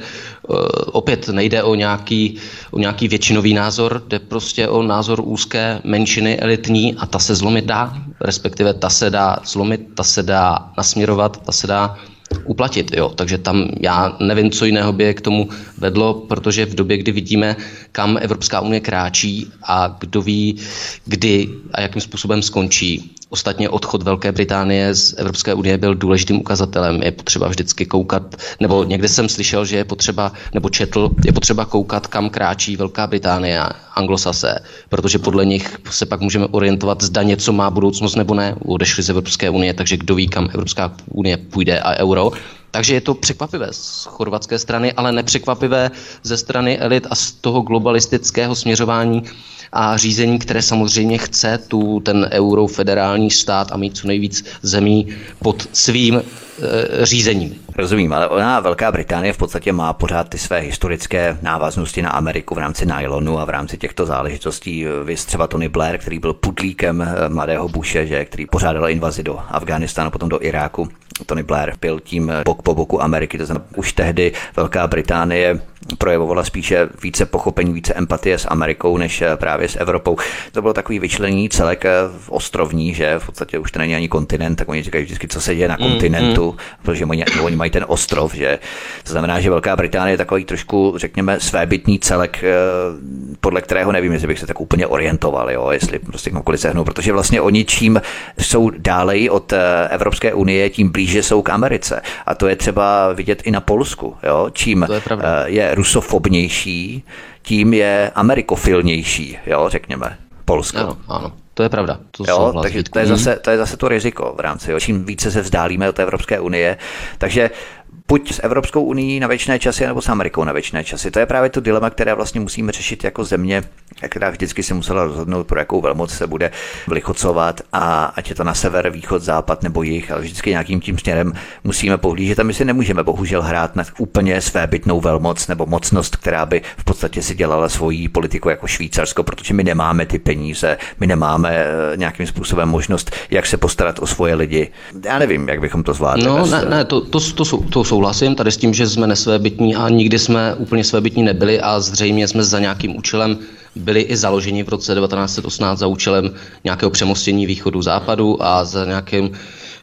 Speaker 2: uh, opět nejde o nějaký, o nějaký většinový názor, jde prostě o názor úzké menšiny elitní a ta se zlomit dá, respektive ta se dá zlomit, ta se dá nasměrovat, ta se dá uplatit. Jo. Takže tam já nevím, co jiného by k tomu vedlo, protože v době, kdy vidíme, kam Evropská unie kráčí a kdo ví, kdy a jakým způsobem skončí, Ostatně odchod Velké Británie z Evropské unie byl důležitým ukazatelem. Je potřeba vždycky koukat, nebo někde jsem slyšel, že je potřeba, nebo četl, je potřeba koukat, kam kráčí Velká Británie a anglosase, protože podle nich se pak můžeme orientovat, zda něco má budoucnost nebo ne. Odešli z Evropské unie, takže kdo ví, kam Evropská unie půjde a euro. Takže je to překvapivé z chorvatské strany, ale nepřekvapivé ze strany elit a z toho globalistického směřování a řízení, které samozřejmě chce tu ten eurofederální stát a mít co nejvíc zemí pod svým e, řízením.
Speaker 1: Rozumím, ale ona, Velká Británie v podstatě má pořád ty své historické návaznosti na Ameriku v rámci nylonu a v rámci těchto záležitostí. Vy třeba Tony Blair, který byl pudlíkem eh, mladého Bushe, že, který pořádal invazi do Afganistánu, potom do Iráku. Tony Blair byl tím eh, bok po boku Ameriky, to znamená už tehdy Velká Británie projevovala spíše více pochopení, více empatie s Amerikou, než eh, právě s Evropou. To bylo takový vyčlenění celek ostrovní, že v podstatě už to není ani kontinent, tak oni říkají vždycky, co se děje na mm, kontinentu, mm. protože oni, oni mají ten ostrov, že to znamená, že Velká Británie je takový trošku, řekněme, svébytný celek, eh, podle kterého nevím, jestli bych se tak úplně orientoval, jo, jestli prostě kamkoliv sehnou, protože vlastně oni čím jsou dálej od Evropské unie, tím blíže jsou k Americe. A to je třeba vidět i na Polsku, jo, čím je, je rusofobnější, tím je amerikofilnější, jo, řekněme, Polsko.
Speaker 2: Ano, ano. To je pravda. To
Speaker 1: jo, takže to je, zase, to je zase to riziko v rámci. Jo. Čím více se vzdálíme od Evropské unie, takže buď s Evropskou unii na věčné časy, nebo s Amerikou na věčné časy. To je právě to dilema, které vlastně musíme řešit jako země, která vždycky si musela rozhodnout, pro jakou velmoc se bude vlichocovat a ať je to na sever, východ, západ nebo jih, ale vždycky nějakým tím směrem musíme pohlížet a my si nemůžeme bohužel hrát na úplně své bytnou velmoc nebo mocnost, která by v podstatě si dělala svoji politiku jako Švýcarsko, protože my nemáme ty peníze, my nemáme eh, nějakým způsobem možnost, jak se postarat o svoje lidi. Já nevím, jak bychom to zvládli.
Speaker 2: No, bez... ne, ne, to, to, to, to, to souhlasím tady s tím, že jsme nesvébytní a nikdy jsme úplně svébytní nebyli a zřejmě jsme za nějakým účelem byli i založeni v roce 1918 za účelem nějakého přemostění východu západu a za nějakým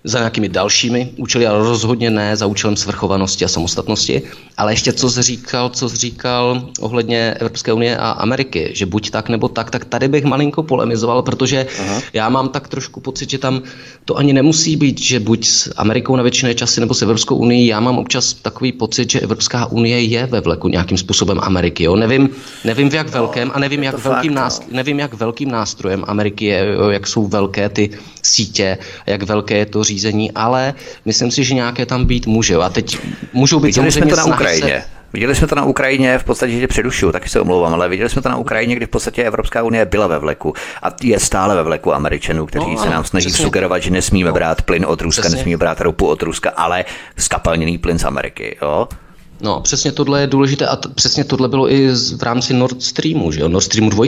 Speaker 2: za nějakými dalšími účely, ale rozhodně ne za účelem svrchovanosti a samostatnosti. Ale ještě co jsi říkal, co jsi říkal ohledně Evropské unie a Ameriky, že buď tak nebo tak, tak tady bych malinko polemizoval, protože Aha. já mám tak trošku pocit, že tam to ani nemusí být, že buď s Amerikou na většině časy nebo s Evropskou unii. Já mám občas takový pocit, že Evropská unie je ve vleku nějakým způsobem Ameriky. Jo? Nevím, nevím v jak velkém a nevím, jak velkým, no. nástroj, nevím, jak velkým nástrojem Ameriky je, jo? jak jsou velké ty sítě, jak velké je to řízení, ale myslím si, že nějaké tam být může. A teď můžou být
Speaker 1: Viděli jsme to na Ukrajině. Se... Viděli jsme to na Ukrajině, v podstatě, že předušu, taky se omlouvám, ale viděli jsme to na Ukrajině, kdy v podstatě Evropská unie byla ve vleku a je stále ve vleku Američanů, kteří no, se nám snaží přesně. sugerovat, že nesmíme no, brát plyn od Ruska, přesně. nesmíme brát ropu od Ruska, ale skapalněný plyn z Ameriky. Jo?
Speaker 2: No, přesně tohle je důležité a t- přesně tohle bylo i v rámci Nord Streamu, že jo, Nord Streamu 2,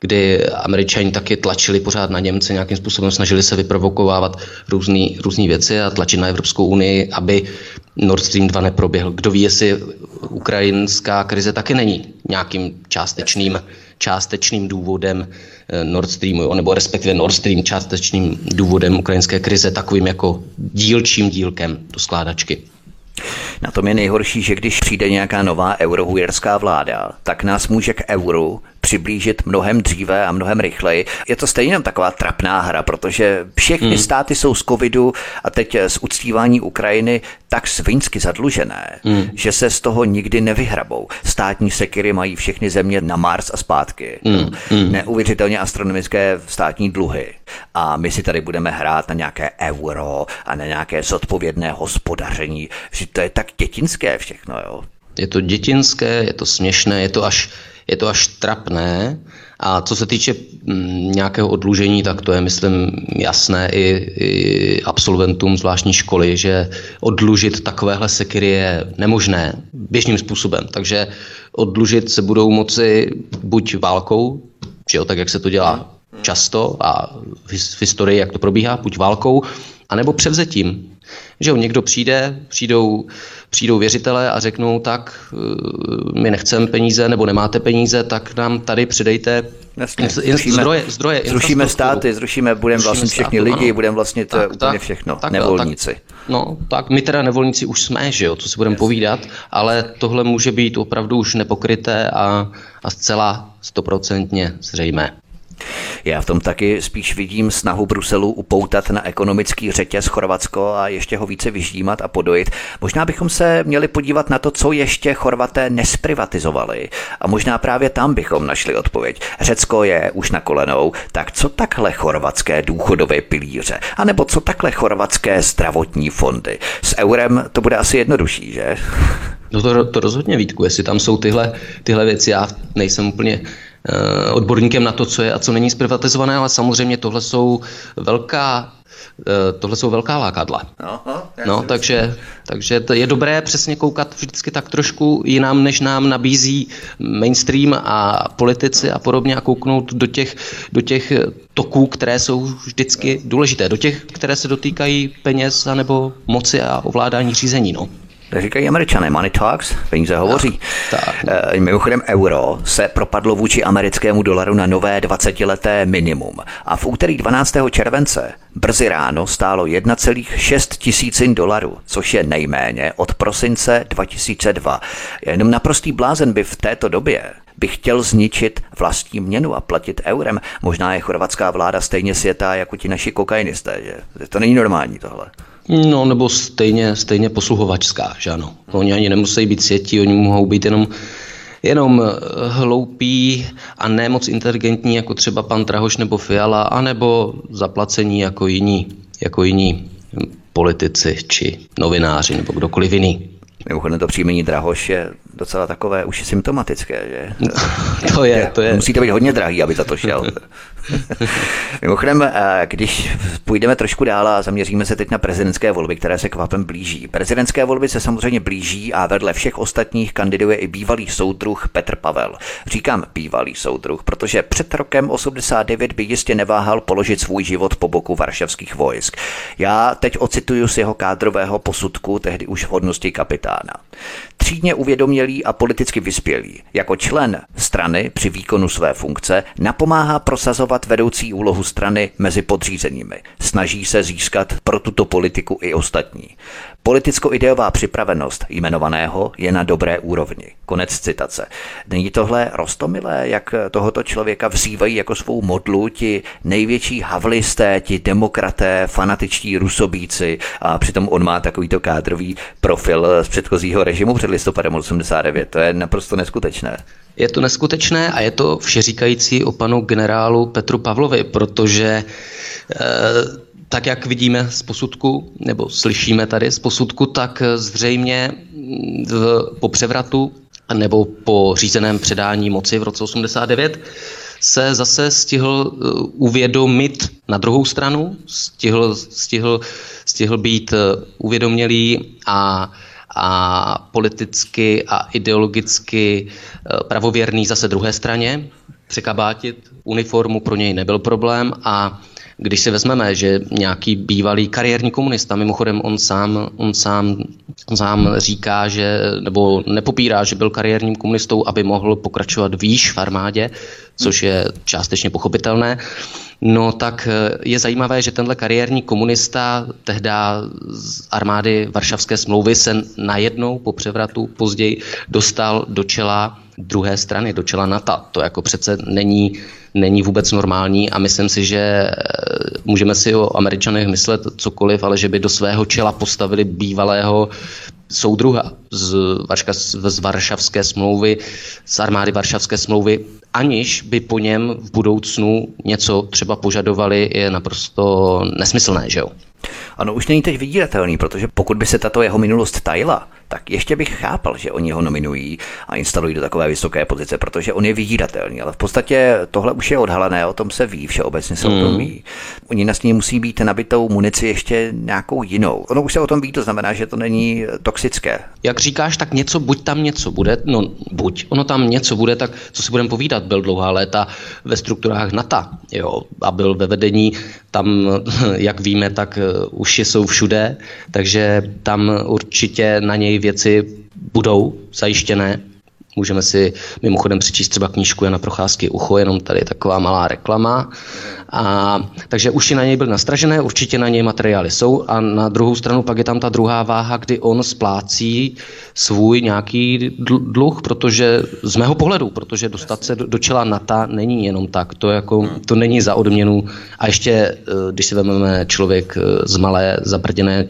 Speaker 2: kdy američani taky tlačili pořád na Němce, nějakým způsobem snažili se vyprovokovávat různé věci a tlačit na Evropskou unii, aby Nord Stream 2 neproběhl. Kdo ví, jestli ukrajinská krize taky není nějakým částečným, částečným důvodem eh, Nord Streamu, nebo respektive Nord Stream částečným důvodem ukrajinské krize, takovým jako dílčím dílkem do skládačky.
Speaker 1: Na tom je nejhorší, že když přijde nějaká nová eurohujerská vláda, tak nás může k euru přiblížit mnohem dříve a mnohem rychleji. Je to stejně taková trapná hra, protože všechny hmm. státy jsou z covidu a teď z uctívání Ukrajiny tak svinsky zadlužené, hmm. že se z toho nikdy nevyhrabou. Státní sekiry mají všechny země na Mars a zpátky. Hmm. Hmm. Neuvěřitelně astronomické státní dluhy. A my si tady budeme hrát na nějaké euro a na nějaké zodpovědné hospodaření. Že to je tak dětinské všechno, jo.
Speaker 2: Je to dětinské, je to směšné, je to až je to až trapné. A co se týče mm, nějakého odlužení, tak to je, myslím, jasné i, i absolventům zvláštní školy, že odlužit takovéhle sekiry je nemožné běžným způsobem. Takže odlužit se budou moci buď válkou, že jo, tak jak se to dělá často a v historii, jak to probíhá, buď válkou, anebo převzetím. Že jo, někdo přijde, přijdou, přijdou věřitelé a řeknou, tak eh, my nechceme peníze nebo nemáte peníze, tak nám tady přidejte
Speaker 1: Jasně, zrušíme, zdroje, zdroje, zrušíme státy, zrušíme, budeme vlastně všechny státu, lidi, budeme vlastně to tak, úplně tak, všechno, tak, nevolníci. Tak,
Speaker 2: no, tak my teda nevolníci už jsme, že jo, to si budeme povídat, ale tohle může být opravdu už nepokryté a, a zcela stoprocentně zřejmé.
Speaker 1: Já v tom taky spíš vidím snahu Bruselu upoutat na ekonomický řetěz Chorvatsko a ještě ho více vyždímat a podojit. Možná bychom se měli podívat na to, co ještě Chorvaté nesprivatizovali. A možná právě tam bychom našli odpověď. Řecko je už na kolenou, tak co takhle chorvatské důchodové pilíře? A nebo co takhle chorvatské zdravotní fondy? S eurem to bude asi jednodušší, že?
Speaker 2: No to, to rozhodně Vítku, jestli tam jsou tyhle, tyhle věci, já nejsem úplně odborníkem na to, co je a co není zprivatizované, ale samozřejmě tohle jsou velká eh, tohle jsou velká lákadla. No, takže, takže to je dobré přesně koukat vždycky tak trošku jinam, než nám nabízí mainstream a politici a podobně a kouknout do těch, do těch toků, které jsou vždycky důležité, do těch, které se dotýkají peněz nebo moci a ovládání řízení. No.
Speaker 1: Tak říkají američané, money talks, peníze hovoří. Tak, tak. E, mimochodem euro se propadlo vůči americkému dolaru na nové 20-leté minimum a v úterý 12. července brzy ráno stálo 1,6 tisícin dolarů, což je nejméně od prosince 2002. Jenom naprostý blázen by v této době by chtěl zničit vlastní měnu a platit eurem. Možná je chorvatská vláda stejně světá jako ti naši kokainisté, že? To není normální tohle.
Speaker 2: No, nebo stejně, stejně posluhovačská, že ano. Oni ani nemusí být světí, oni mohou být jenom jenom eh, hloupí a ne moc inteligentní, jako třeba pan Trahoš nebo Fiala, anebo zaplacení jako jiní, jako jiní politici či novináři nebo kdokoliv jiný.
Speaker 1: Mimochodem to příjmení Drahoš je docela takové už symptomatické, že?
Speaker 2: to je, to je.
Speaker 1: Musí to být hodně drahý, aby za to šel. Mimochodem, eh, když půjdeme trošku dál a zaměříme se teď na prezidentské volby, které se kvapem blíží. Prezidentské volby se samozřejmě blíží a vedle všech ostatních kandiduje i bývalý soudruh Petr Pavel. Říkám bývalý soudruh, protože před rokem 89 by jistě neváhal položit svůj život po boku varšavských vojsk. Já teď ocituju z jeho kádrového posudku, tehdy už v hodnosti kapitána. Třídně uvědomělý a politicky vyspělý. Jako člen strany při výkonu své funkce napomáhá prosazovat vedoucí úlohu strany mezi podřízenými. Snaží se získat pro tuto politiku i ostatní. Politicko-ideová připravenost jmenovaného je na dobré úrovni. Konec citace. Není tohle rostomilé, jak tohoto člověka vzývají jako svou modlu ti největší havlisté, ti demokraté, fanatičtí rusobíci a přitom on má takovýto kádrový profil z předchozího režimu před listopadem 89. To je naprosto neskutečné.
Speaker 2: Je to neskutečné a je to všeříkající o panu generálu Petru Pavlovi, protože e, tak jak vidíme z posudku, nebo slyšíme tady z posudku, tak zřejmě v, po převratu nebo po řízeném předání moci v roce 89 se zase stihl eh, uvědomit na druhou stranu, stihl, stihl, stihl být eh, uvědomělý a a politicky a ideologicky eh, pravověrný zase druhé straně. Překabátit uniformu pro něj nebyl problém a když si vezmeme, že nějaký bývalý kariérní komunista, mimochodem on sám, on sám, on sám říká, že, nebo nepopírá, že byl kariérním komunistou, aby mohl pokračovat výš v armádě, což je částečně pochopitelné, No tak eh, je zajímavé, že tenhle kariérní komunista tehdy z armády Varšavské smlouvy se najednou po převratu později dostal do čela druhé strany, do čela NATO. To jako přece není není vůbec normální a myslím si, že eh, můžeme si o Američanech myslet cokoliv, ale že by do svého čela postavili bývalého soudruha z, Varška, z Varšavské smlouvy, z armády Varšavské smlouvy, aniž by po něm v budoucnu něco třeba požadovali, je naprosto nesmyslné, že jo?
Speaker 1: Ano, už není teď vydíratelný, protože pokud by se tato jeho minulost tajila, tak ještě bych chápal, že oni ho nominují a instalují do takové vysoké pozice, protože on je vydíratelný, ale v podstatě tohle už je odhalené, o tom se ví, všeobecně se mm. o tom hmm. ví. Oni na ní musí být nabitou munici ještě nějakou jinou. Ono už se o tom ví, to znamená, že to není toxické.
Speaker 2: Jak říkáš, tak něco, buď tam něco bude, no buď, ono tam něco bude, tak co si budeme povídat, byl dlouhá léta ve strukturách NATO, jo, a byl ve vedení tam, jak víme, tak eh, uši jsou všude, takže tam určitě na něj věci budou zajištěné. Můžeme si mimochodem přečíst třeba knížku Jana Procházky Ucho, jenom tady taková malá reklama. A, takže uši na něj byly nastražené, určitě na něj materiály jsou. A na druhou stranu pak je tam ta druhá váha, kdy on splácí svůj nějaký dluh, protože z mého pohledu, protože dostat se do, do čela NATO není jenom tak, to, jako, to není za odměnu. A ještě, eh, když si vezmeme člověk eh, z malé zabrděné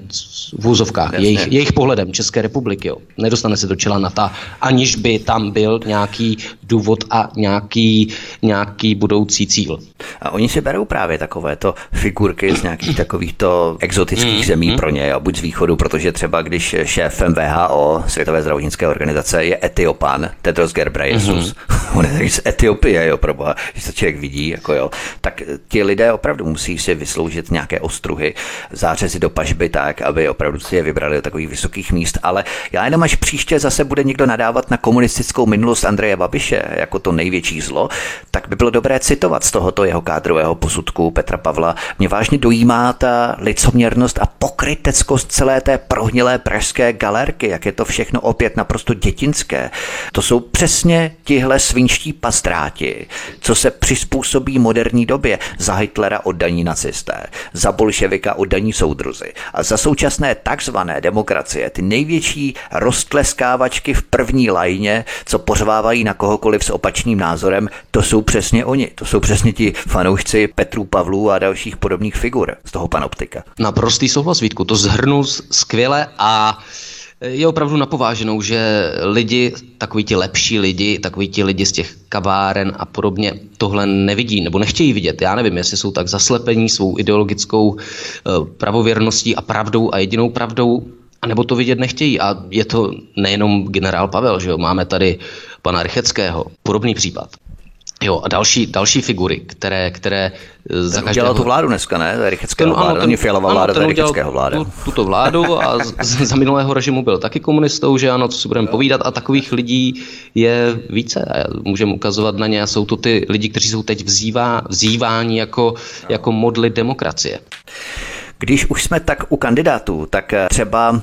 Speaker 2: v úzovkách, jejich, jejich pohledem České republiky, jo, nedostane se do čela NATO, aniž by tam byl nějaký důvod a nějaký, nějaký budoucí cíl.
Speaker 1: A oni si berou právě takovéto figurky z nějakých takovýchto exotických mm, zemí pro ně, jo, buď z východu, protože třeba když šéfem VHO, Světové zdravotnické organizace, je Etiopan, Tedros Ghebreyesus, mm. on je z Etiopie, jo, proboha, když se člověk vidí, jako jo, tak ti lidé opravdu musí si vysloužit nějaké ostruhy, zářezy do pažby tak, aby opravdu si je vybrali do takových vysokých míst, ale já jenom až příště zase bude někdo nadávat na komunistickou minulost Andreje Babiše jako to největší zlo, tak by bylo dobré citovat z tohoto jeho kádrového posudku Petra Pavla. Mě vážně dojímá ta licoměrnost a pokryteckost celé té prohnilé pražské galerky, jak je to všechno opět naprosto dětinské. To jsou přesně tihle svinští pastráti, co se přizpůsobí moderní době. Za Hitlera oddaní nacisté, za bolševika oddaní soudruzy a za současné takzvané demokracie ty největší roztleskávačky v první lajně, co pořvávají na kohokoliv s opačným názorem, to jsou přesně oni. To jsou přesně ti fanoušci Petru Pavlů a dalších podobných figur z toho panoptika.
Speaker 2: Naprostý souhlas, Vítku, to zhrnul skvěle a je opravdu napováženou, že lidi, takový ti lepší lidi, takový ti lidi z těch kaváren a podobně tohle nevidí nebo nechtějí vidět. Já nevím, jestli jsou tak zaslepení svou ideologickou eh, pravověrností a pravdou a jedinou pravdou, a nebo to vidět nechtějí. A je to nejenom generál Pavel, že jo? máme tady pana Rycheckého, podobný případ. Jo, a další, další figury, které, které
Speaker 1: eh, za každého... Udělal tu vládu dneska, ne? Rycheckého ten, vláda, ano, ten, Fialová ano, vláda, ten Rycheckého vláda. Tu,
Speaker 2: tuto vládu a z, z, za minulého režimu byl taky komunistou, že ano, co si budeme povídat a takových lidí je více a můžeme ukazovat na ně a jsou to ty lidi, kteří jsou teď vzývá, vzýváni jako, jako modly demokracie.
Speaker 1: Když už jsme tak u kandidátů, tak třeba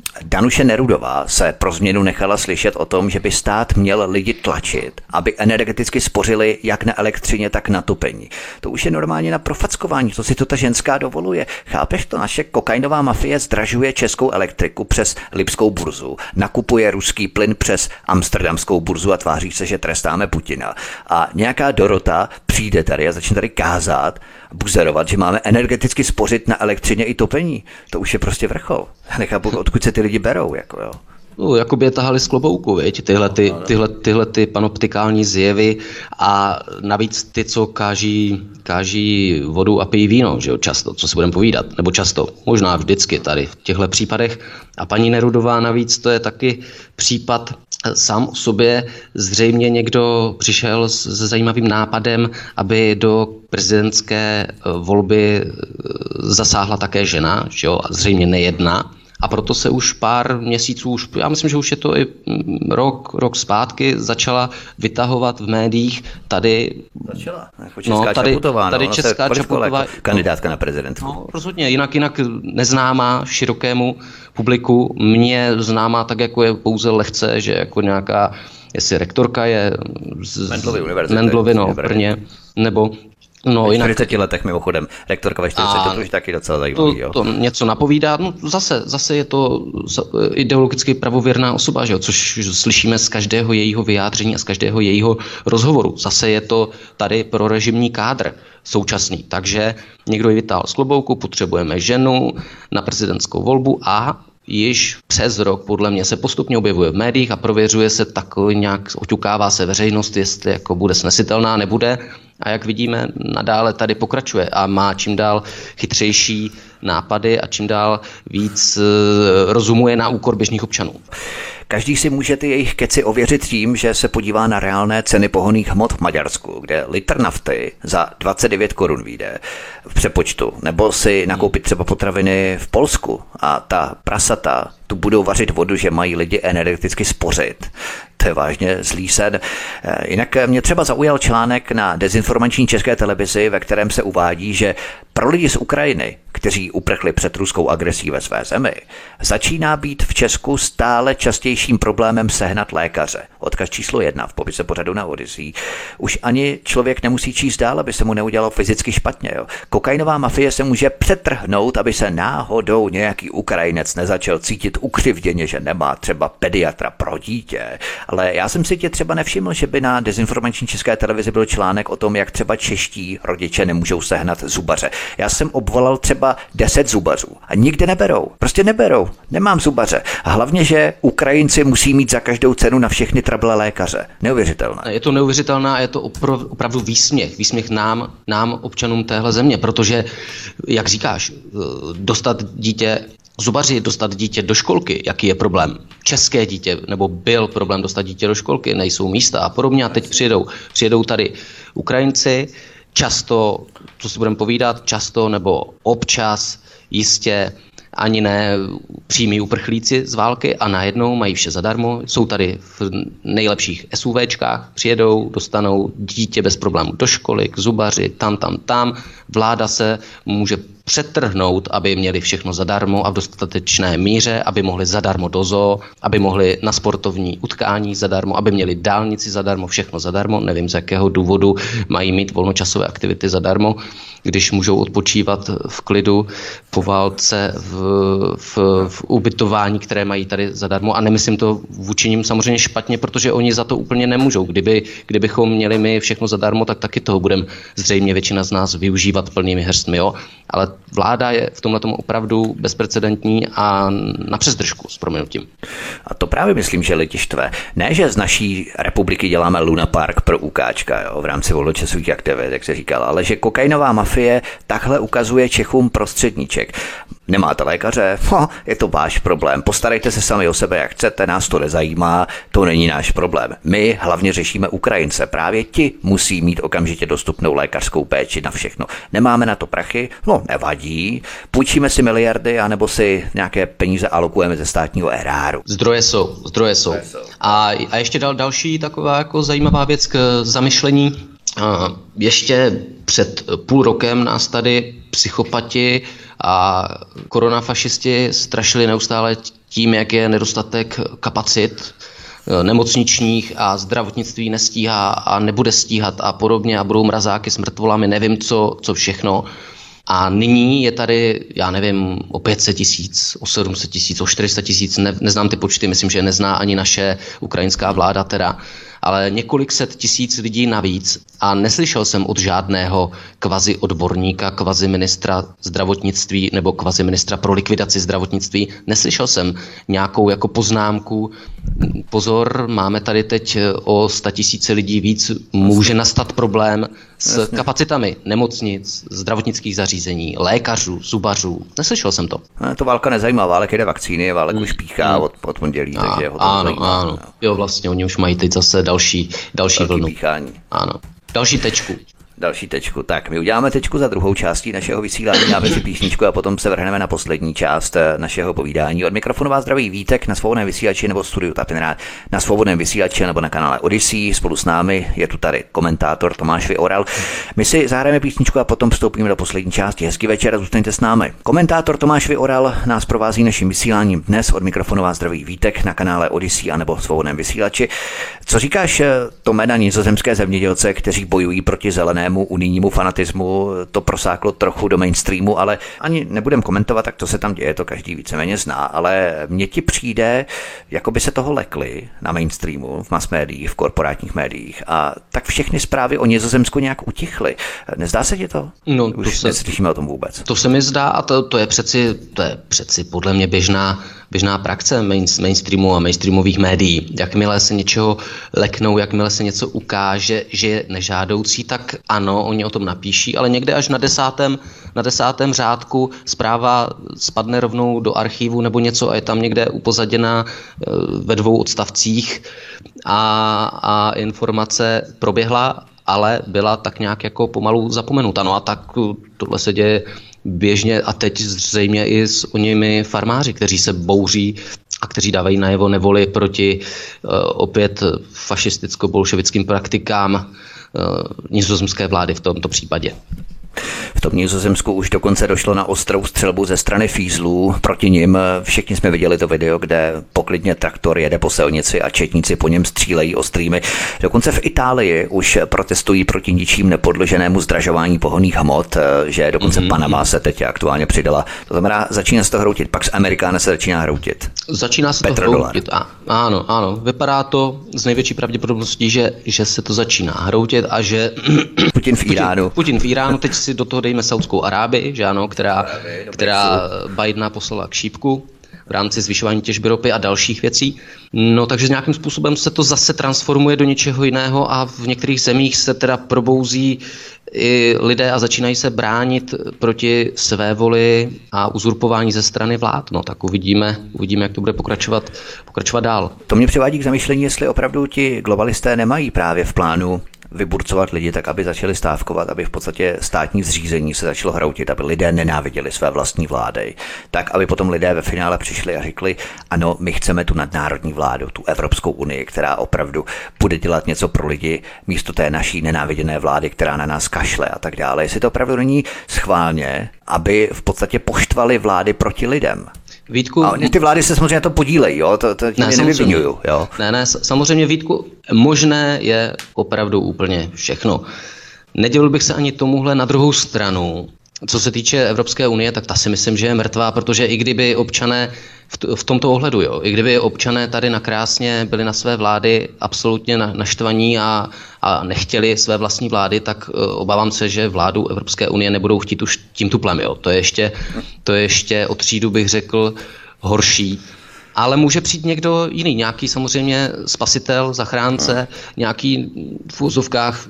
Speaker 1: Danuše Nerudová se pro změnu nechala slyšet o tom, že by stát měl lidi tlačit, aby energeticky spořili jak na elektřině, tak na topení. To už je normálně na profackování, to si to ta ženská dovoluje. Chápeš to? Naše kokainová mafie zdražuje českou elektriku přes Lipskou burzu, nakupuje ruský plyn přes Amsterdamskou burzu a tváří se, že trestáme Putina. A nějaká Dorota přijde tady a začne tady kázat, buzerovat, že máme energeticky spořit na elektřině i topení. To už je prostě vrchol. Nechápu, odkud se ty lidi berou. Jako jo.
Speaker 2: No, jako by je tahali z klobouku, viď? Tyhle, ty, tyhle, tyhle ty panoptikální zjevy a navíc ty, co káží, káží vodu a pijí víno, že jo, často, co si budeme povídat, nebo často, možná vždycky tady v těchto případech. A paní Nerudová navíc, to je taky případ sám o sobě, zřejmě někdo přišel se zajímavým nápadem, aby do prezidentské eh, volby eh, zasáhla také žena, že jo, zřejmě nejedna, a proto se už pár měsíců, už, já myslím, že už je to i mm, rok, rok zpátky, začala vytahovat v médiích tady...
Speaker 1: Začala, jako česká no, tady, Čaputová.
Speaker 2: Tady
Speaker 1: no,
Speaker 2: česká Čaputová.
Speaker 1: Jako kandidátka na prezidentku.
Speaker 2: No, rozhodně, jinak, jinak neznámá širokému publiku, mě známá tak, jako je pouze lehce, že jako nějaká jestli rektorka je
Speaker 1: z Mendlovy univerzity,
Speaker 2: Mendlovy, no, v Brně, nebo
Speaker 1: No, ve 40 jinak... letech mimochodem. Rektorka ve 40, a to už taky docela zajímavý.
Speaker 2: To, jo. to něco napovídá. No, zase, zase je to ideologicky pravověrná osoba, že jo? což slyšíme z každého jejího vyjádření a z každého jejího rozhovoru. Zase je to tady pro režimní kádr současný. Takže někdo ji vytáhl z klobouku, potřebujeme ženu na prezidentskou volbu a již přes rok podle mě se postupně objevuje v médiích a prověřuje se takový nějak, oťukává se veřejnost, jestli jako bude snesitelná, nebude. A jak vidíme, nadále tady pokračuje a má čím dál chytřejší nápady a čím dál víc eh, rozumuje na úkor běžných občanů.
Speaker 1: Každý si může ty jejich keci ověřit tím, že se podívá na reálné ceny pohoných hmot v Maďarsku, kde litr nafty za 29 korun vyjde v přepočtu, nebo si nakoupit třeba potraviny v Polsku a ta prasata tu budou vařit vodu, že mají lidi energeticky spořit to je vážně zlý sen. Eh, jinak mě třeba zaujal článek na dezinformační české televizi, ve kterém se uvádí, že pro lidi z Ukrajiny, kteří uprchli před ruskou agresí ve své zemi, začíná být v Česku stále častějším problémem sehnat lékaře. Odkaz číslo jedna v popise pořadu na Odyssey. Už ani člověk nemusí číst dál, aby se mu neudělalo fyzicky špatně. Jo. Kokainová mafie se může přetrhnout, aby se náhodou nějaký Ukrajinec nezačal cítit ukřivděně, že nemá třeba pediatra pro dítě. Ale já jsem si tě třeba nevšiml, že by na dezinformační české televizi byl článek o tom, jak třeba čeští rodiče nemůžou sehnat zubaře. Já jsem obvolal třeba 10 zubařů a nikde neberou. Prostě neberou. Nemám zubaře. A hlavně, že Ukrajinci musí mít za každou cenu na všechny trable lékaře. Neuvěřitelné.
Speaker 2: Je to neuvěřitelná a je to opravdu výsměch. Výsměch nám, nám, občanům téhle země, protože, jak říkáš, dostat dítě zubaři dostat dítě do školky, jaký je problém. České dítě, nebo byl problém dostat dítě do školky, nejsou místa a podobně. A teď přijedou, přijedou tady Ukrajinci, často, co si budeme povídat, často nebo občas jistě ani ne přímí uprchlíci z války a najednou mají vše zadarmo. Jsou tady v nejlepších SUVčkách, přijedou, dostanou dítě bez problémů do školy, k zubaři, tam, tam, tam. Vláda se může přetrhnout, aby měli všechno zadarmo a v dostatečné míře, aby mohli zadarmo do zoo, aby mohli na sportovní utkání zadarmo, aby měli dálnici zadarmo, všechno zadarmo. Nevím, z jakého důvodu mají mít volnočasové aktivity zadarmo, když můžou odpočívat v klidu po válce v, v, v ubytování, které mají tady zadarmo. A nemyslím to vůči ním samozřejmě špatně, protože oni za to úplně nemůžou. Kdyby, kdybychom měli my všechno zadarmo, tak taky toho budeme zřejmě většina z nás využívat plnými hrstmi. Jo? Ale vláda je v tomhle tomu opravdu bezprecedentní a na přezdržku s proměnutím.
Speaker 1: A to právě myslím, že lidi štve. Ne, že z naší republiky děláme Luna Park pro ukáčka jo, v rámci volnočasových aktivit, jak se říkal, ale že kokainová mafie takhle ukazuje Čechům prostředníček. Nemáte lékaře? Ho, je to váš problém. Postarejte se sami o sebe, jak chcete, nás to nezajímá, to není náš problém. My hlavně řešíme Ukrajince. Právě ti musí mít okamžitě dostupnou lékařskou péči na všechno. Nemáme na to prachy? No, nevadí. Půjčíme si miliardy, anebo si nějaké peníze alokujeme ze státního eráru.
Speaker 2: Zdroje jsou, zdroje jsou. A, a ještě dal další taková jako zajímavá věc k zamyšlení. Ještě před půl rokem nás tady psychopati a koronafašisti strašili neustále tím, jak je nedostatek kapacit eh, nemocničních a zdravotnictví nestíhá a nebude stíhat a podobně a budou mrazáky s mrtvolami, nevím co, co všechno. A nyní je tady, já nevím, o 500 tisíc, o 700 tisíc, o 400 tisíc, ne, neznám ty počty, myslím, že nezná ani naše ukrajinská vláda teda ale několik set tisíc lidí navíc a neslyšel jsem od žádného kvazi odborníka, kvazi ministra zdravotnictví nebo kvazi ministra pro likvidaci zdravotnictví, neslyšel jsem nějakou jako poznámku, pozor, máme tady teď o tisíce lidí víc, může nastat problém s Jasně. kapacitami nemocnic, zdravotnických zařízení, lékařů, zubařů. Neslyšel jsem to.
Speaker 1: No, to válka nezajímá, válek jde vakcíny, válek už píchá mm. od, od pondělí, a, takže ho to
Speaker 2: ano, zajímá. ano. Jo, vlastně, oni už mají teď zase další, další vlnu.
Speaker 1: Píchání.
Speaker 2: Ano. Další tečku
Speaker 1: další tečku. Tak, my uděláme tečku za druhou částí našeho vysílání, dáme si písničku a potom se vrhneme na poslední část eh, našeho povídání. Od mikrofonu vás zdraví Vítek na svobodném vysílači nebo studiu Tapinrád na svobodném vysílači nebo na kanále Odyssey. Spolu s námi je tu tady komentátor Tomáš Vyoral. My si zahrajeme písničku a potom vstoupíme do poslední části. Hezký večer a zůstaňte s námi. Komentátor Tomáš Vyoral nás provází naším vysíláním dnes od mikrofonu vás zdraví Vítek na kanále Odyssey a nebo svobodném vysílači. Co říkáš, eh, Tome, na nizozemské zemědělce, kteří bojují proti zelenému unijnímu fanatismu? To prosáklo trochu do mainstreamu, ale ani nebudem komentovat, tak to se tam děje, to každý víceméně zná, ale mně ti přijde, jako by se toho lekli na mainstreamu, v mass médiích, v korporátních médiích a tak všechny zprávy o Nizozemsku nějak utichly. Nezdá se ti to?
Speaker 2: No,
Speaker 1: Už
Speaker 2: to se,
Speaker 1: neslyšíme o tom vůbec.
Speaker 2: To se mi zdá a to, to, je přeci, to je přeci podle mě běžná běžná praxe main, mainstreamu a mainstreamových médií. Jakmile se něčeho leknou, jakmile se něco ukáže, že je nežádoucí, tak ano, oni o tom napíší, ale někde až na desátém, na desátém řádku zpráva spadne rovnou do archivu nebo něco a je tam někde upozaděna eh, ve dvou odstavcích a, a informace proběhla ale byla tak nějak jako pomalu zapomenuta. No a tak tohle se děje běžně a teď zřejmě i s nimi farmáři, kteří se bouří a kteří dávají najevo nevoli proti uh, opět fašisticko-bolševickým praktikám uh, nizozemské vlády v tomto případě.
Speaker 1: V tom Nizozemsku už dokonce došlo na ostrou střelbu ze strany fízlů proti nim. Všichni jsme viděli to video, kde poklidně traktor jede po silnici a četníci po něm střílejí ostrými. Dokonce v Itálii už protestují proti ničím nepodloženému zdražování pohonných hmot, že dokonce mm-hmm. Panama se teď aktuálně přidala. To znamená, začíná se to hroutit, pak z Amerikána se začíná hroutit.
Speaker 2: Začíná se to hroutit, a, ano, ano. Vypadá to z největší pravděpodobností, že, že se to začíná hroutit a že
Speaker 1: Putin v Iránu.
Speaker 2: Putin, Putin v Iránu teď si do toho dejme Saudskou Arábii, že ano, která, která Bidena poslala k šípku v rámci zvyšování těžby ropy a dalších věcí. No takže nějakým způsobem se to zase transformuje do něčeho jiného a v některých zemích se teda probouzí i lidé a začínají se bránit proti své voli a uzurpování ze strany vlád. No tak uvidíme, uvidíme, jak to bude pokračovat, pokračovat dál.
Speaker 1: To mě přivádí k zamyšlení, jestli opravdu ti globalisté nemají právě v plánu vyburcovat lidi tak, aby začali stávkovat, aby v podstatě státní zřízení se začalo hroutit, aby lidé nenáviděli své vlastní vlády, tak, aby potom lidé ve finále přišli a řekli, ano, my chceme tu nadnárodní vládu, tu Evropskou unii, která opravdu bude dělat něco pro lidi místo té naší nenáviděné vlády, která na nás kašle a tak dále. Jestli to opravdu není schválně, aby v podstatě poštvali vlády proti lidem. Vítku, a ty vlády se samozřejmě to podílejí, jo? to, to ne, nevyvinuju. Jo?
Speaker 2: Ne, ne, samozřejmě Vítku, možné je opravdu úplně všechno. Nedělil bych se ani tomuhle na druhou stranu. Co se týče Evropské unie, tak ta si myslím, že je mrtvá, protože i kdyby občané v, v tomto ohledu, jo, i kdyby občané tady nakrásně byli na své vlády absolutně naštvaní a, a nechtěli své vlastní vlády, tak uh, obávám se, že vládu Evropské unie nebudou chtít už tím tuplem. Jo. To, je ještě, to je ještě o třídu, bych řekl, horší ale může přijít někdo jiný, nějaký samozřejmě spasitel, zachránce, no. nějaký v úzovkách,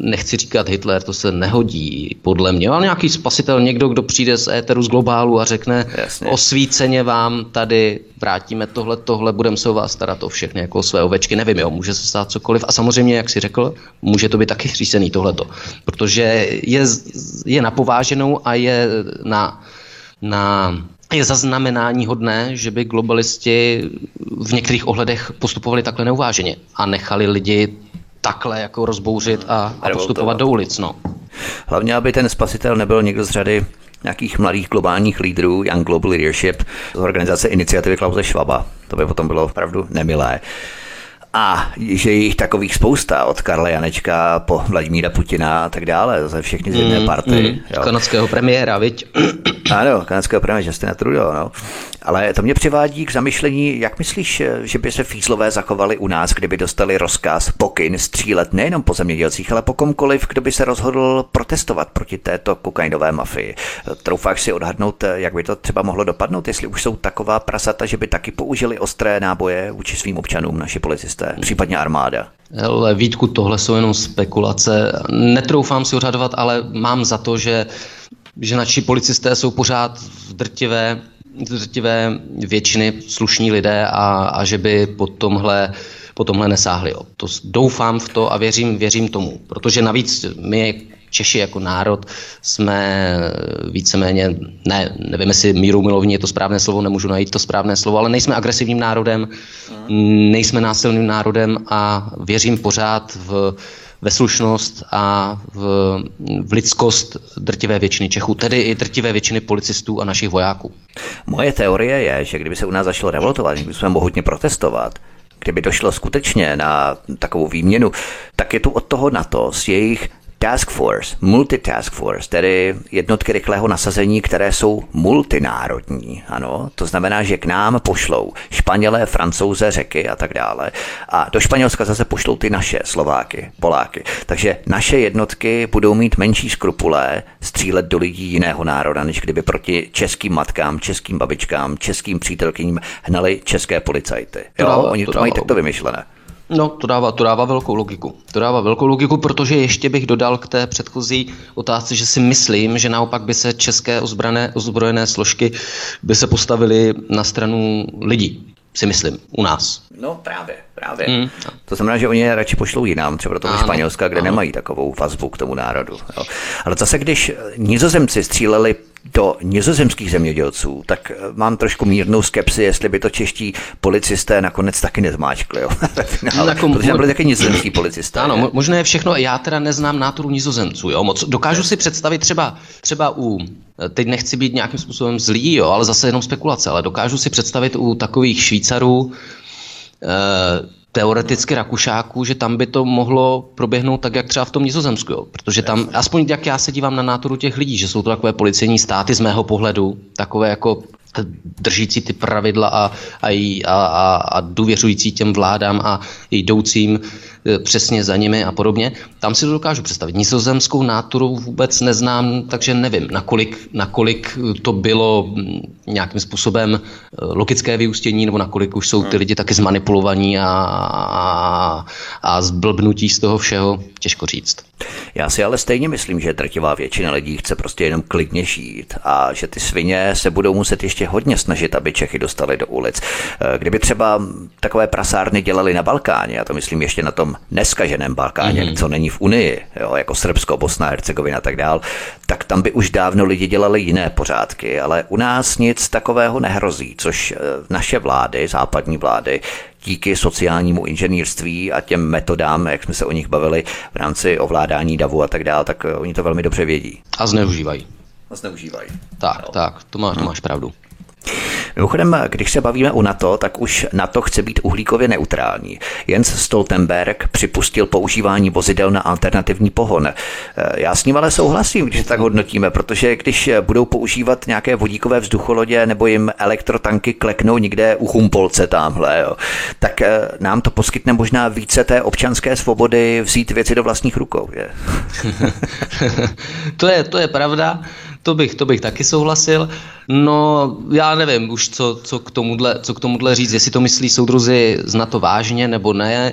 Speaker 2: nechci říkat Hitler, to se nehodí podle mě, ale nějaký spasitel, někdo, kdo přijde z éteru z globálu a řekne Jasně. osvíceně vám tady vrátíme tohle, tohle, budeme se o vás starat o všechny jako o své ovečky, nevím, jo, může se stát cokoliv a samozřejmě, jak si řekl, může to být taky řízený tohleto, protože je, je napováženou a je na, na je zaznamenání hodné, že by globalisti v některých ohledech postupovali takhle neuváženě a nechali lidi takhle jako rozbouřit a, a postupovat do ulic. No.
Speaker 1: Hlavně, aby ten spasitel nebyl někdo z řady nějakých mladých globálních lídrů, Young Global Leadership, z organizace iniciativy Klause Schwaba. To by potom bylo opravdu nemilé. A že je jich takových spousta, od Karla Janečka po Vladimíra Putina a tak dále, ze všechny z jedné mm, party. Mm,
Speaker 2: jo. Kanadského premiéra, viď?
Speaker 1: Ano, kanadského premiéra Justina Trudeau, no. Ale to mě přivádí k zamyšlení, jak myslíš, že by se fízlové zachovali u nás, kdyby dostali rozkaz, pokyn střílet nejenom po zemědělcích, ale po komkoliv, kdo by se rozhodl protestovat proti této kokainové mafii. Troufáš si odhadnout, jak by to třeba mohlo dopadnout, jestli už jsou taková prasata, že by taky použili ostré náboje vůči svým občanům, naši policisté, případně armáda.
Speaker 2: Ale Vítku, tohle jsou jenom spekulace. Netroufám si odhadovat, ale mám za to, že že naši policisté jsou pořád v drtivé drtivé většiny slušní lidé a, a že by po tomhle, po tomhle nesáhli. Jo. To doufám v to a věřím, věřím tomu, protože navíc my Češi jako národ jsme víceméně, ne, nevím, jestli míru milovní je to správné slovo, nemůžu najít to správné slovo, ale nejsme agresivním národem, nejsme násilným národem a věřím pořád v, ve slušnost a v, v lidskost drtivé většiny Čechů, tedy i drtivé většiny policistů a našich vojáků.
Speaker 1: Moje teorie je, že kdyby se u nás začalo revoltovat, kdyby jsme mohutně protestovat, kdyby došlo skutečně na takovou výměnu, tak je tu od toho NATO s jejich Task Force, Multitask Force, tedy jednotky rychlého nasazení, které jsou multinárodní. Ano, to znamená, že k nám pošlou Španělé, Francouze, Řeky a tak dále. A do Španělska zase pošlou ty naše Slováky, Poláky. Takže naše jednotky budou mít menší skrupulé střílet do lidí jiného národa, než kdyby proti českým matkám, českým babičkám, českým přítelkyním hnali české policajty. Jo, to oni to, to mají takto vymyšlené.
Speaker 2: No, to dává, to dává velkou logiku. To dává velkou logiku, protože ještě bych dodal k té předchozí otázce, že si myslím, že naopak by se české ozbrané, ozbrojené složky by se postavily na stranu lidí si myslím, u nás.
Speaker 1: No právě, právě. Mm. To znamená, že oni je radši pošlou jinam, třeba do toho ano, Španělska, kde ano. nemají takovou vazbu k tomu národu. Jo. Ale zase, když nizozemci stříleli do nizozemských zemědělců, tak eh, mám trošku mírnou skepsi, jestli by to čeští policisté nakonec taky nezmáčkli. Jo? finále, no, protože byli taky nizozemský policisté.
Speaker 2: Ano, je? možná je všechno. Já teda neznám nátoru nizozemců. Jo? Moc, dokážu si představit třeba, třeba u eh, teď nechci být nějakým způsobem zlý, jo, ale zase jenom spekulace, ale dokážu si představit u takových Švýcarů, eh, teoreticky Rakušáků, že tam by to mohlo proběhnout tak, jak třeba v tom Nizozemsku. Jo? Protože tam, aspoň jak já se dívám na nátoru těch lidí, že jsou to takové policejní státy z mého pohledu, takové jako držící ty pravidla a, a, a, a důvěřující těm vládám a jdoucím přesně za nimi a podobně. Tam si to dokážu představit. Nizozemskou náturu vůbec neznám, takže nevím, nakolik, nakolik to bylo nějakým způsobem e, logické vyústění, nebo nakolik už jsou ty hmm. lidi taky zmanipulovaní a, a, a zblbnutí z toho všeho, těžko říct.
Speaker 1: Já si ale stejně myslím, že drtivá většina lidí chce prostě jenom klidně žít a že ty svině se budou muset ještě hodně snažit, aby Čechy dostali do ulic. Eh, kdyby třeba takové prasárny dělali na Balkáně, a to myslím ještě na tom neskaženém Balkáně, mm-hmm. co není v Unii, jo, jako Srbsko, Bosna, Hercegovina a tak dál, tak tam by už dávno lidi dělali jiné pořádky, ale u nás nic takového nehrozí, což eh, naše vlády, západní vlády, díky sociálnímu inženýrství a těm metodám, jak jsme se o nich bavili v rámci ovládání davu a tak dále, tak eh, oni to velmi dobře vědí.
Speaker 2: A zneužívají.
Speaker 1: A zneužívají.
Speaker 2: Tak, no. tak, to, má, to hm. máš pravdu.
Speaker 1: Mimochodem, když se bavíme o NATO, tak už NATO chce být uhlíkově neutrální. Jens Stoltenberg připustil používání vozidel na alternativní pohon. Já s ním ale souhlasím, když tak hodnotíme, protože když budou používat nějaké vodíkové vzducholodě nebo jim elektrotanky kleknou někde u Humpolce tamhle, jo, tak eh, nám to poskytne možná více té občanské svobody vzít věci do vlastních rukou. Je.
Speaker 2: to, je, to je pravda. To bych, to bych taky souhlasil. No, já nevím už, co, co, k tomuhle, co k tomuhle říct, jestli to myslí soudruzi z to vážně nebo ne, e,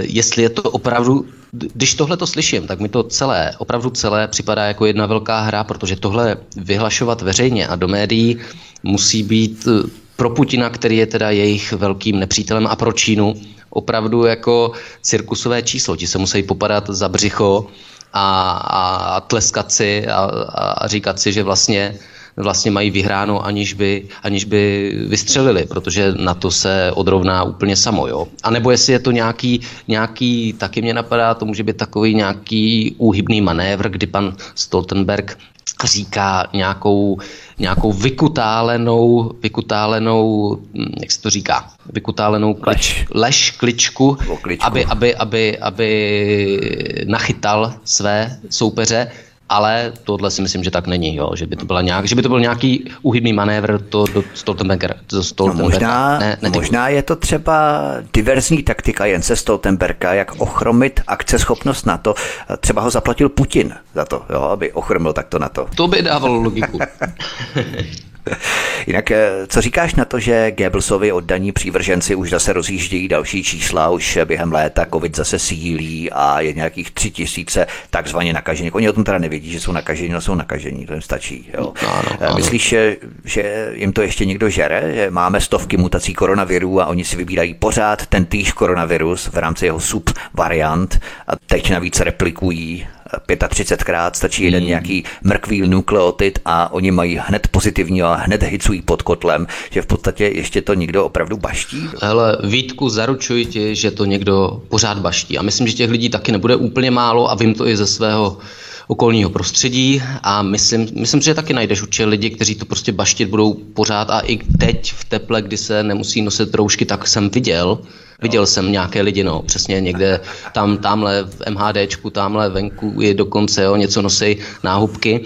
Speaker 2: jestli je to opravdu, když tohle to slyším, tak mi to celé, opravdu celé připadá jako jedna velká hra, protože tohle vyhlašovat veřejně a do médií musí být e, pro Putina, který je teda jejich velkým nepřítelem a pro Čínu, opravdu jako cirkusové číslo. Ti se musí popadat za břicho a, a tleskat si a, a říkat si, že vlastně vlastně mají vyhráno, aniž by, aniž by vystřelili, protože na to se odrovná úplně samo. Jo? A nebo jestli je to nějaký, nějaký, taky mě napadá, to může být takový nějaký úhybný manévr, kdy pan Stoltenberg říká nějakou, nějakou vykutálenou, vykutálenou, hm, jak se to říká, vykutálenou klič, lež, lež kličku, kličku. Aby, aby, aby, aby nachytal své soupeře ale tohle si myslím, že tak není, jo? Že, by to byla nějak, že by to byl nějaký uhybný manévr to do Stoltenberga. Do
Speaker 1: Stoltenberga. No možná, ne, ne, možná je to třeba diverzní taktika Jence Stoltenberga, jak ochromit akceschopnost NATO. Třeba ho zaplatil Putin za to, jo? aby ochromil takto NATO.
Speaker 2: To by dávalo logiku.
Speaker 1: Jinak, eh, co říkáš na to, že Goebbelsovi oddaní přívrženci už zase rozjíždějí další čísla, už během léta covid zase sílí a je nějakých tři tisíce takzvaně nakažených. Oni o tom teda nevědí, že jsou nakažení, no jsou nakažení, to jim stačí. Jo. Ano, eh, ano. Myslíš, že, že jim to ještě někdo žere, že máme stovky mutací koronavirů a oni si vybírají pořád ten týž koronavirus v rámci jeho subvariant a teď navíc replikují 35krát, stačí jeden hmm. nějaký mrkvý nukleotid a oni mají hned pozitivní a hned hycují pod kotlem, že v podstatě ještě to někdo opravdu baští.
Speaker 2: Hele, Vítku, zaručuji ti, že to někdo pořád baští. A myslím, že těch lidí taky nebude úplně málo a vím to i ze svého okolního prostředí a myslím, myslím že taky najdeš určitě lidi, kteří to prostě baštit budou pořád a i teď v teple, kdy se nemusí nosit roušky, tak jsem viděl, Viděl jsem nějaké lidi, no, přesně někde tam, tamhle v MHDčku, tamhle venku je dokonce, jo, něco nosí náhubky.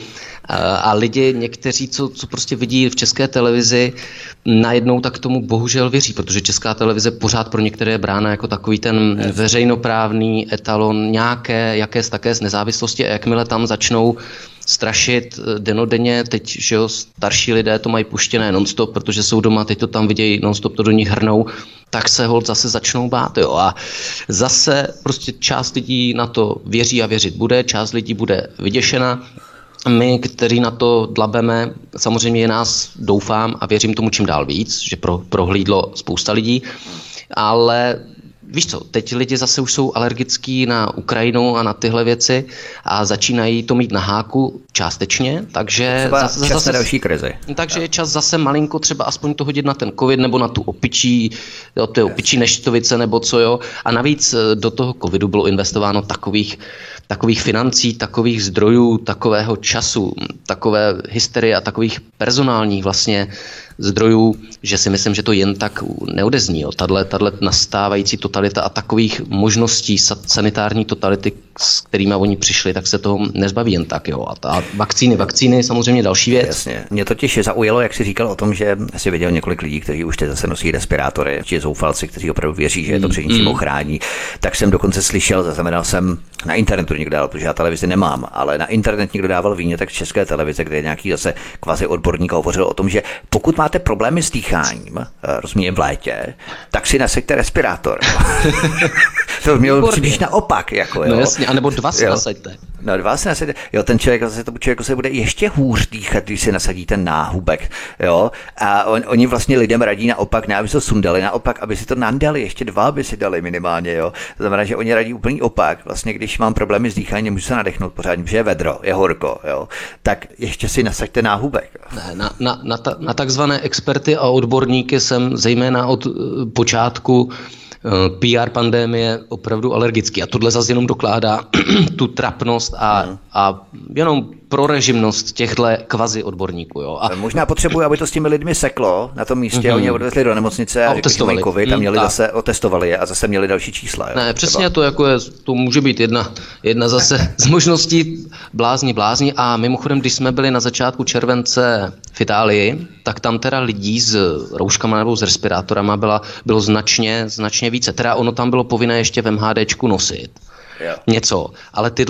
Speaker 2: A lidi, někteří, co, co prostě vidí v české televizi, najednou tak tomu bohužel věří, protože česká televize pořád pro některé je brána jako takový ten veřejnoprávný etalon nějaké, jaké také z nezávislosti a jakmile tam začnou strašit eh, denodenně, teď, že jo, starší lidé to mají puštěné nonstop, protože jsou doma, teď to tam vidějí nonstop, to do nich hrnou, tak se hold zase začnou bát, jo. A zase prostě část lidí na to věří a věřit bude, část lidí bude vyděšena, my, kteří na to dlabeme, samozřejmě je nás, doufám a věřím tomu čím dál víc, že pro, prohlídlo spousta lidí, ale víš co, teď lidi zase už jsou alergický na Ukrajinu a na tyhle věci a začínají to mít na háku částečně, takže
Speaker 1: třeba zase, čas zase, další krizi.
Speaker 2: Takže je čas zase malinko třeba aspoň to hodit na ten covid nebo na tu opičí, jo, ty opičí neštovice nebo co jo. A navíc eh, do toho covidu bylo investováno takových takových financí, takových zdrojů, takového času, takové hysterie a takových personálních vlastně zdrojů, že si myslím, že to jen tak neodezní. Tadle nastávající totalita a takových možností sanitární totality, s kterými oni přišli, tak se toho nezbaví jen tak. Jo. A ta vakcíny, vakcíny samozřejmě další věc.
Speaker 1: Jasně. Mě totiž zaujalo, jak jsi říkal o tom, že si viděl několik lidí, kteří už teď zase nosí respirátory, či zoufalci, kteří opravdu věří, že je to před něčím mm. ochrání. Tak jsem dokonce slyšel, zaznamenal jsem na internetu někdo dal, protože já televizi nemám, ale na internet někdo dával víně, tak české televize, kde je nějaký zase kvazi odborník hovořil o tom, že pokud má máte problémy s dýcháním, eh, rozumím v létě, tak si nasaďte respirátor. to mělo přiblíž naopak. Jako, no
Speaker 2: jo. No jasně, anebo dva si jo. nasaďte.
Speaker 1: No dva si nasaďte. Jo, ten člověk, zase tomu člověku se bude ještě hůř dýchat, když si nasadí ten náhubek. Jo. A on, oni vlastně lidem radí naopak, ne aby se to sundali, naopak, aby si to nandali, ještě dva aby si dali minimálně. Jo. To znamená, že oni radí úplný opak. Vlastně, když mám problémy s dýcháním, můžu se nadechnout pořádně, protože je vedro, je horko, jo. tak ještě si nasaďte náhubek.
Speaker 2: Ne, na, na, na, ta, na takzvané experty a odborníky jsem zejména od eh, počátku PR pandémie opravdu alergický. A tohle zase jenom dokládá tu trapnost a, mm. a jenom prorežimnost těchto kvazi odborníků. Jo. A
Speaker 1: Možná potřebuji, aby to s těmi lidmi seklo na tom místě, mm-hmm. oni odvezli do nemocnice a, a otestovali. COVID a měli mm, zase, otestovali je a zase měli další čísla. Jo,
Speaker 2: ne, přesně třeba. to, jako je, to může být jedna, jedna zase z možností blázni, blázni a mimochodem, když jsme byli na začátku července v Itálii, tak tam teda lidí s rouškama nebo s respirátorama byla, bylo značně, značně více. Teda ono tam bylo povinné ještě v MHDčku nosit jo. něco. Ale ty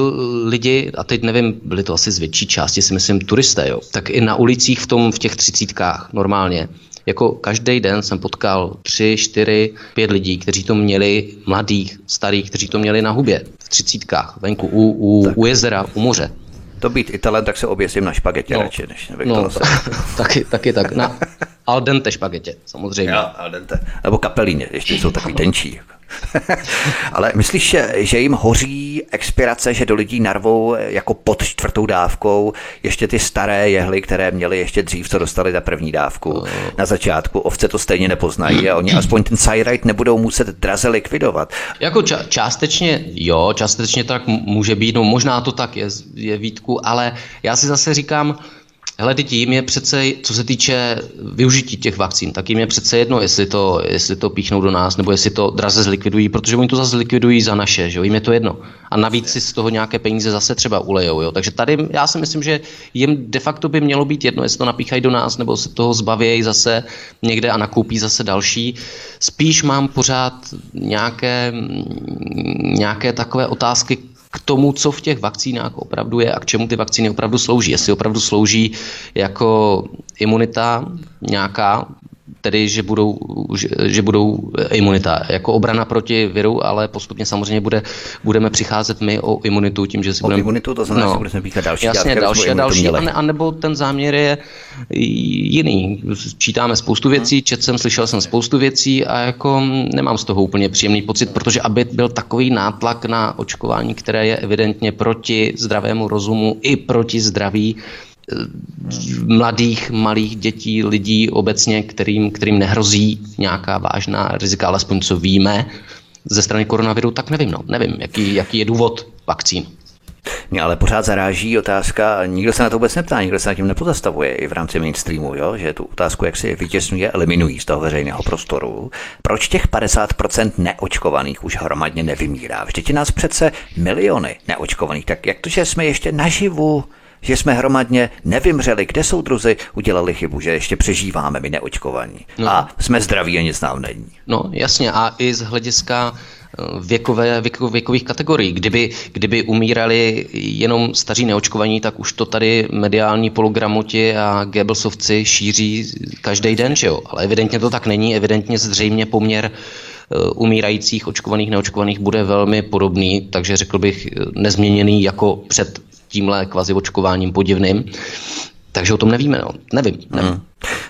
Speaker 2: lidi, a teď nevím, byly to asi z větší části, si myslím, turisté, jo, tak i na ulicích v, tom, v těch třicítkách normálně jako každý den jsem potkal tři, čtyři, pět lidí, kteří to měli, mladých, starých, kteří to měli na hubě, v třicítkách, venku, u, u, u jezera, u moře.
Speaker 1: To být Italem, tak se oběsím na špagetě no, radši, než
Speaker 2: no, to taky, taky tak. Na al dente špagetě, samozřejmě.
Speaker 1: Jo, al dente. Nebo kapelíně, ještě jsou takový tenčí. Ale myslíš, že jim hoří expirace, že do lidí narvou jako pod čtvrtou dávkou ještě ty staré jehly, které měly ještě dřív, co dostali za první dávku no. na začátku. Ovce to stejně nepoznají a oni aspoň ten Cyrite nebudou muset draze likvidovat.
Speaker 2: Jako ča- částečně jo, částečně tak může být, no možná to tak je, je výtku, ale já si zase říkám, Hele, teď jim je přece, co se týče využití těch vakcín, tak jim je přece jedno, jestli to, jestli to píchnou do nás, nebo jestli to draze zlikvidují, protože oni to zase zlikvidují za naše, že jo, jim je to jedno. A navíc si z toho nějaké peníze zase třeba ulejou, jo. Takže tady já si myslím, že jim de facto by mělo být jedno, jestli to napíchají do nás, nebo se toho zbavějí zase někde a nakoupí zase další. Spíš mám pořád nějaké, nějaké takové otázky, k tomu, co v těch vakcínách opravdu je a k čemu ty vakcíny opravdu slouží. Jestli opravdu slouží jako imunita nějaká, tedy že budou, že, že budou imunita jako obrana proti viru, ale postupně samozřejmě bude, budeme přicházet my o imunitu tím, že si
Speaker 1: o budeme... imunitu, to znamená, no, že budeme píkat další
Speaker 2: Jasně, další a další, a ne, a nebo ten záměr je jiný. Čítáme spoustu věcí, čet jsem, slyšel jsem spoustu věcí a jako nemám z toho úplně příjemný pocit, protože aby byl takový nátlak na očkování, které je evidentně proti zdravému rozumu i proti zdraví, mladých, malých dětí, lidí obecně, kterým, kterým nehrozí nějaká vážná rizika, alespoň co víme ze strany koronaviru, tak nevím, no, nevím, jaký, jaký je důvod vakcín.
Speaker 1: Mě ale pořád zaráží otázka, nikdo se na to vůbec neptá, nikdo se na tím nepozastavuje i v rámci mainstreamu, jo? že tu otázku jak si vytěsňuje, eliminují z toho veřejného prostoru. Proč těch 50% neočkovaných už hromadně nevymírá? Vždyť je nás přece miliony neočkovaných, tak jak to, že jsme ještě naživu že jsme hromadně nevymřeli, kde jsou druzy, udělali chybu, že ještě přežíváme my neočkovaní. No. A jsme zdraví a nic nám není.
Speaker 2: No jasně a i z hlediska eh, věkové, věko, věkových kategorií. Kdyby, kdyby umírali jenom staří neočkovaní, tak už to tady mediální pologramoti a Goebbelsovci šíří každý den, že jo? Ale evidentně to tak není, evidentně zřejmě poměr eh, umírajících, očkovaných, neočkovaných bude velmi podobný, takže řekl bych eh, nezměněný jako před tímhle kvazi očkováním podivným. Takže o tom nevíme, no. Nevím. nevím. Hmm.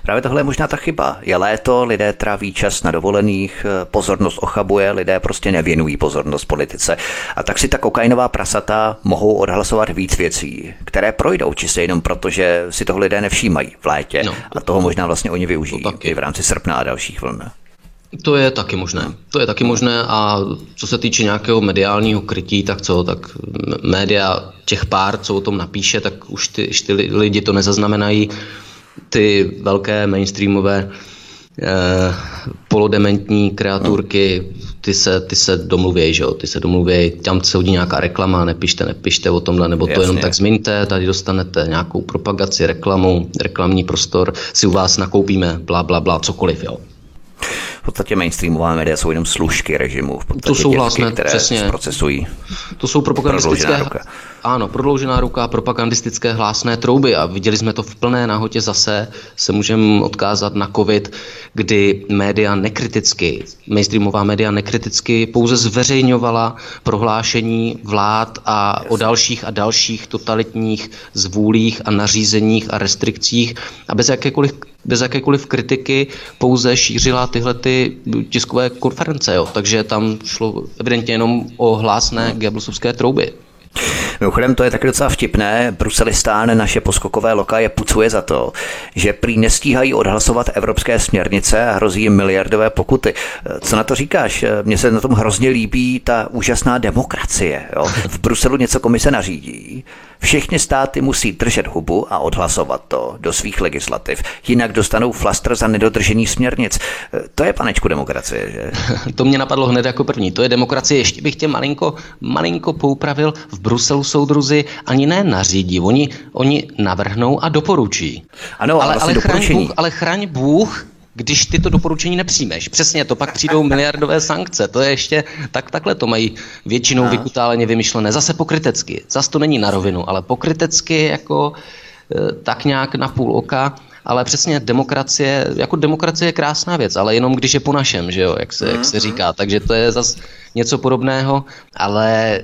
Speaker 1: Právě tohle je možná ta chyba. Je léto, lidé tráví čas na dovolených, pozornost ochabuje, lidé prostě nevěnují pozornost politice. A tak si ta kokainová prasata mohou odhlasovat víc věcí, které projdou čistě jenom proto, že si toho lidé nevšímají v létě. No, a toho možná vlastně oni využijí i v rámci srpna a dalších vln.
Speaker 2: To je taky možné. To je taky možné a co se týče nějakého mediálního krytí, tak co, tak média, těch pár, co o tom napíše, tak už ty, už ty lidi to nezaznamenají. Ty velké mainstreamové eh, polodementní kreaturky, ty se, ty se domluvějí, že jo, ty se domluvějí, tam se hodí nějaká reklama, nepište, nepište o tomhle, nebo to Jasně. jenom tak zmiňte, tady dostanete nějakou propagaci, reklamu, reklamní prostor, si u vás nakoupíme, bla, bla, bla, cokoliv, jo
Speaker 1: v podstatě mainstreamová média jsou jenom služky režimu. V
Speaker 2: to souhlasné,
Speaker 1: těch, které
Speaker 2: přesně.
Speaker 1: Procesují.
Speaker 2: To jsou propagandistické, ano, prodloužená ruka, propagandistické hlásné trouby a viděli jsme to v plné nahotě zase, se můžeme odkázat na covid, kdy média nekriticky, mainstreamová média nekriticky pouze zveřejňovala prohlášení vlád a o dalších a dalších totalitních zvůlích a nařízeních a restrikcích a bez jakékoliv bez jakékoliv kritiky pouze šířila tyhle ty tiskové konference. Jo. Takže tam šlo evidentně jenom o hlásné Goebbelsovské trouby.
Speaker 1: Mimochodem, to je taky docela vtipné. Bruselistán naše poskokové loka je pucuje za to, že prý nestíhají odhlasovat evropské směrnice a hrozí jim miliardové pokuty. Co na to říkáš? Mně se na tom hrozně líbí ta úžasná demokracie. Jo? V Bruselu něco komise nařídí. Všechny státy musí držet hubu a odhlasovat to do svých legislativ. Jinak dostanou flastr za nedodržení směrnic. To je panečku demokracie, že?
Speaker 2: to mě napadlo hned jako první. To je demokracie. Ještě bych tě malinko, malinko poupravil. V Bruselu soudruzi ani ne nařídí, oni, oni navrhnou a doporučí.
Speaker 1: Ano, ale, vlastně ale, chraň
Speaker 2: Bůh, ale chraň Bůh když ty to doporučení nepřijmeš. Přesně, to pak přijdou miliardové sankce. To je ještě, tak takhle to mají většinou no. vykutáleně vymyšlené. Zase pokrytecky. Zase to není na rovinu, ale pokrytecky jako e, tak nějak na půl oka. Ale přesně demokracie, jako demokracie je krásná věc, ale jenom když je po našem, že jo, jak se, jak se mhm. říká. Takže to je zase něco podobného, ale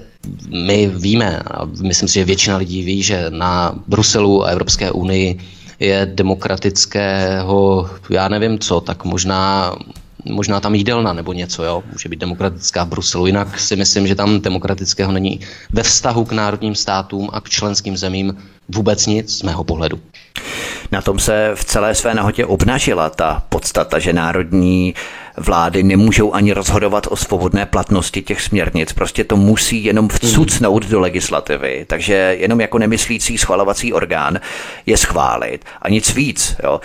Speaker 2: my víme, a myslím si, že většina lidí ví, že na Bruselu a Evropské unii je demokratického, já nevím co, tak možná možná tam jídelna nebo něco, jo, může být demokratická v Bruselu, jinak si myslím, že tam demokratického není ve vztahu k národním státům a k členským zemím vůbec nic z mého pohledu.
Speaker 1: Na tom se v celé své nahotě obnažila ta podstata, že národní vlády nemůžou ani rozhodovat o svobodné platnosti těch směrnic. Prostě to musí jenom vcucnout do legislativy. Takže jenom jako nemyslící schvalovací orgán je schválit a nic víc. Jo.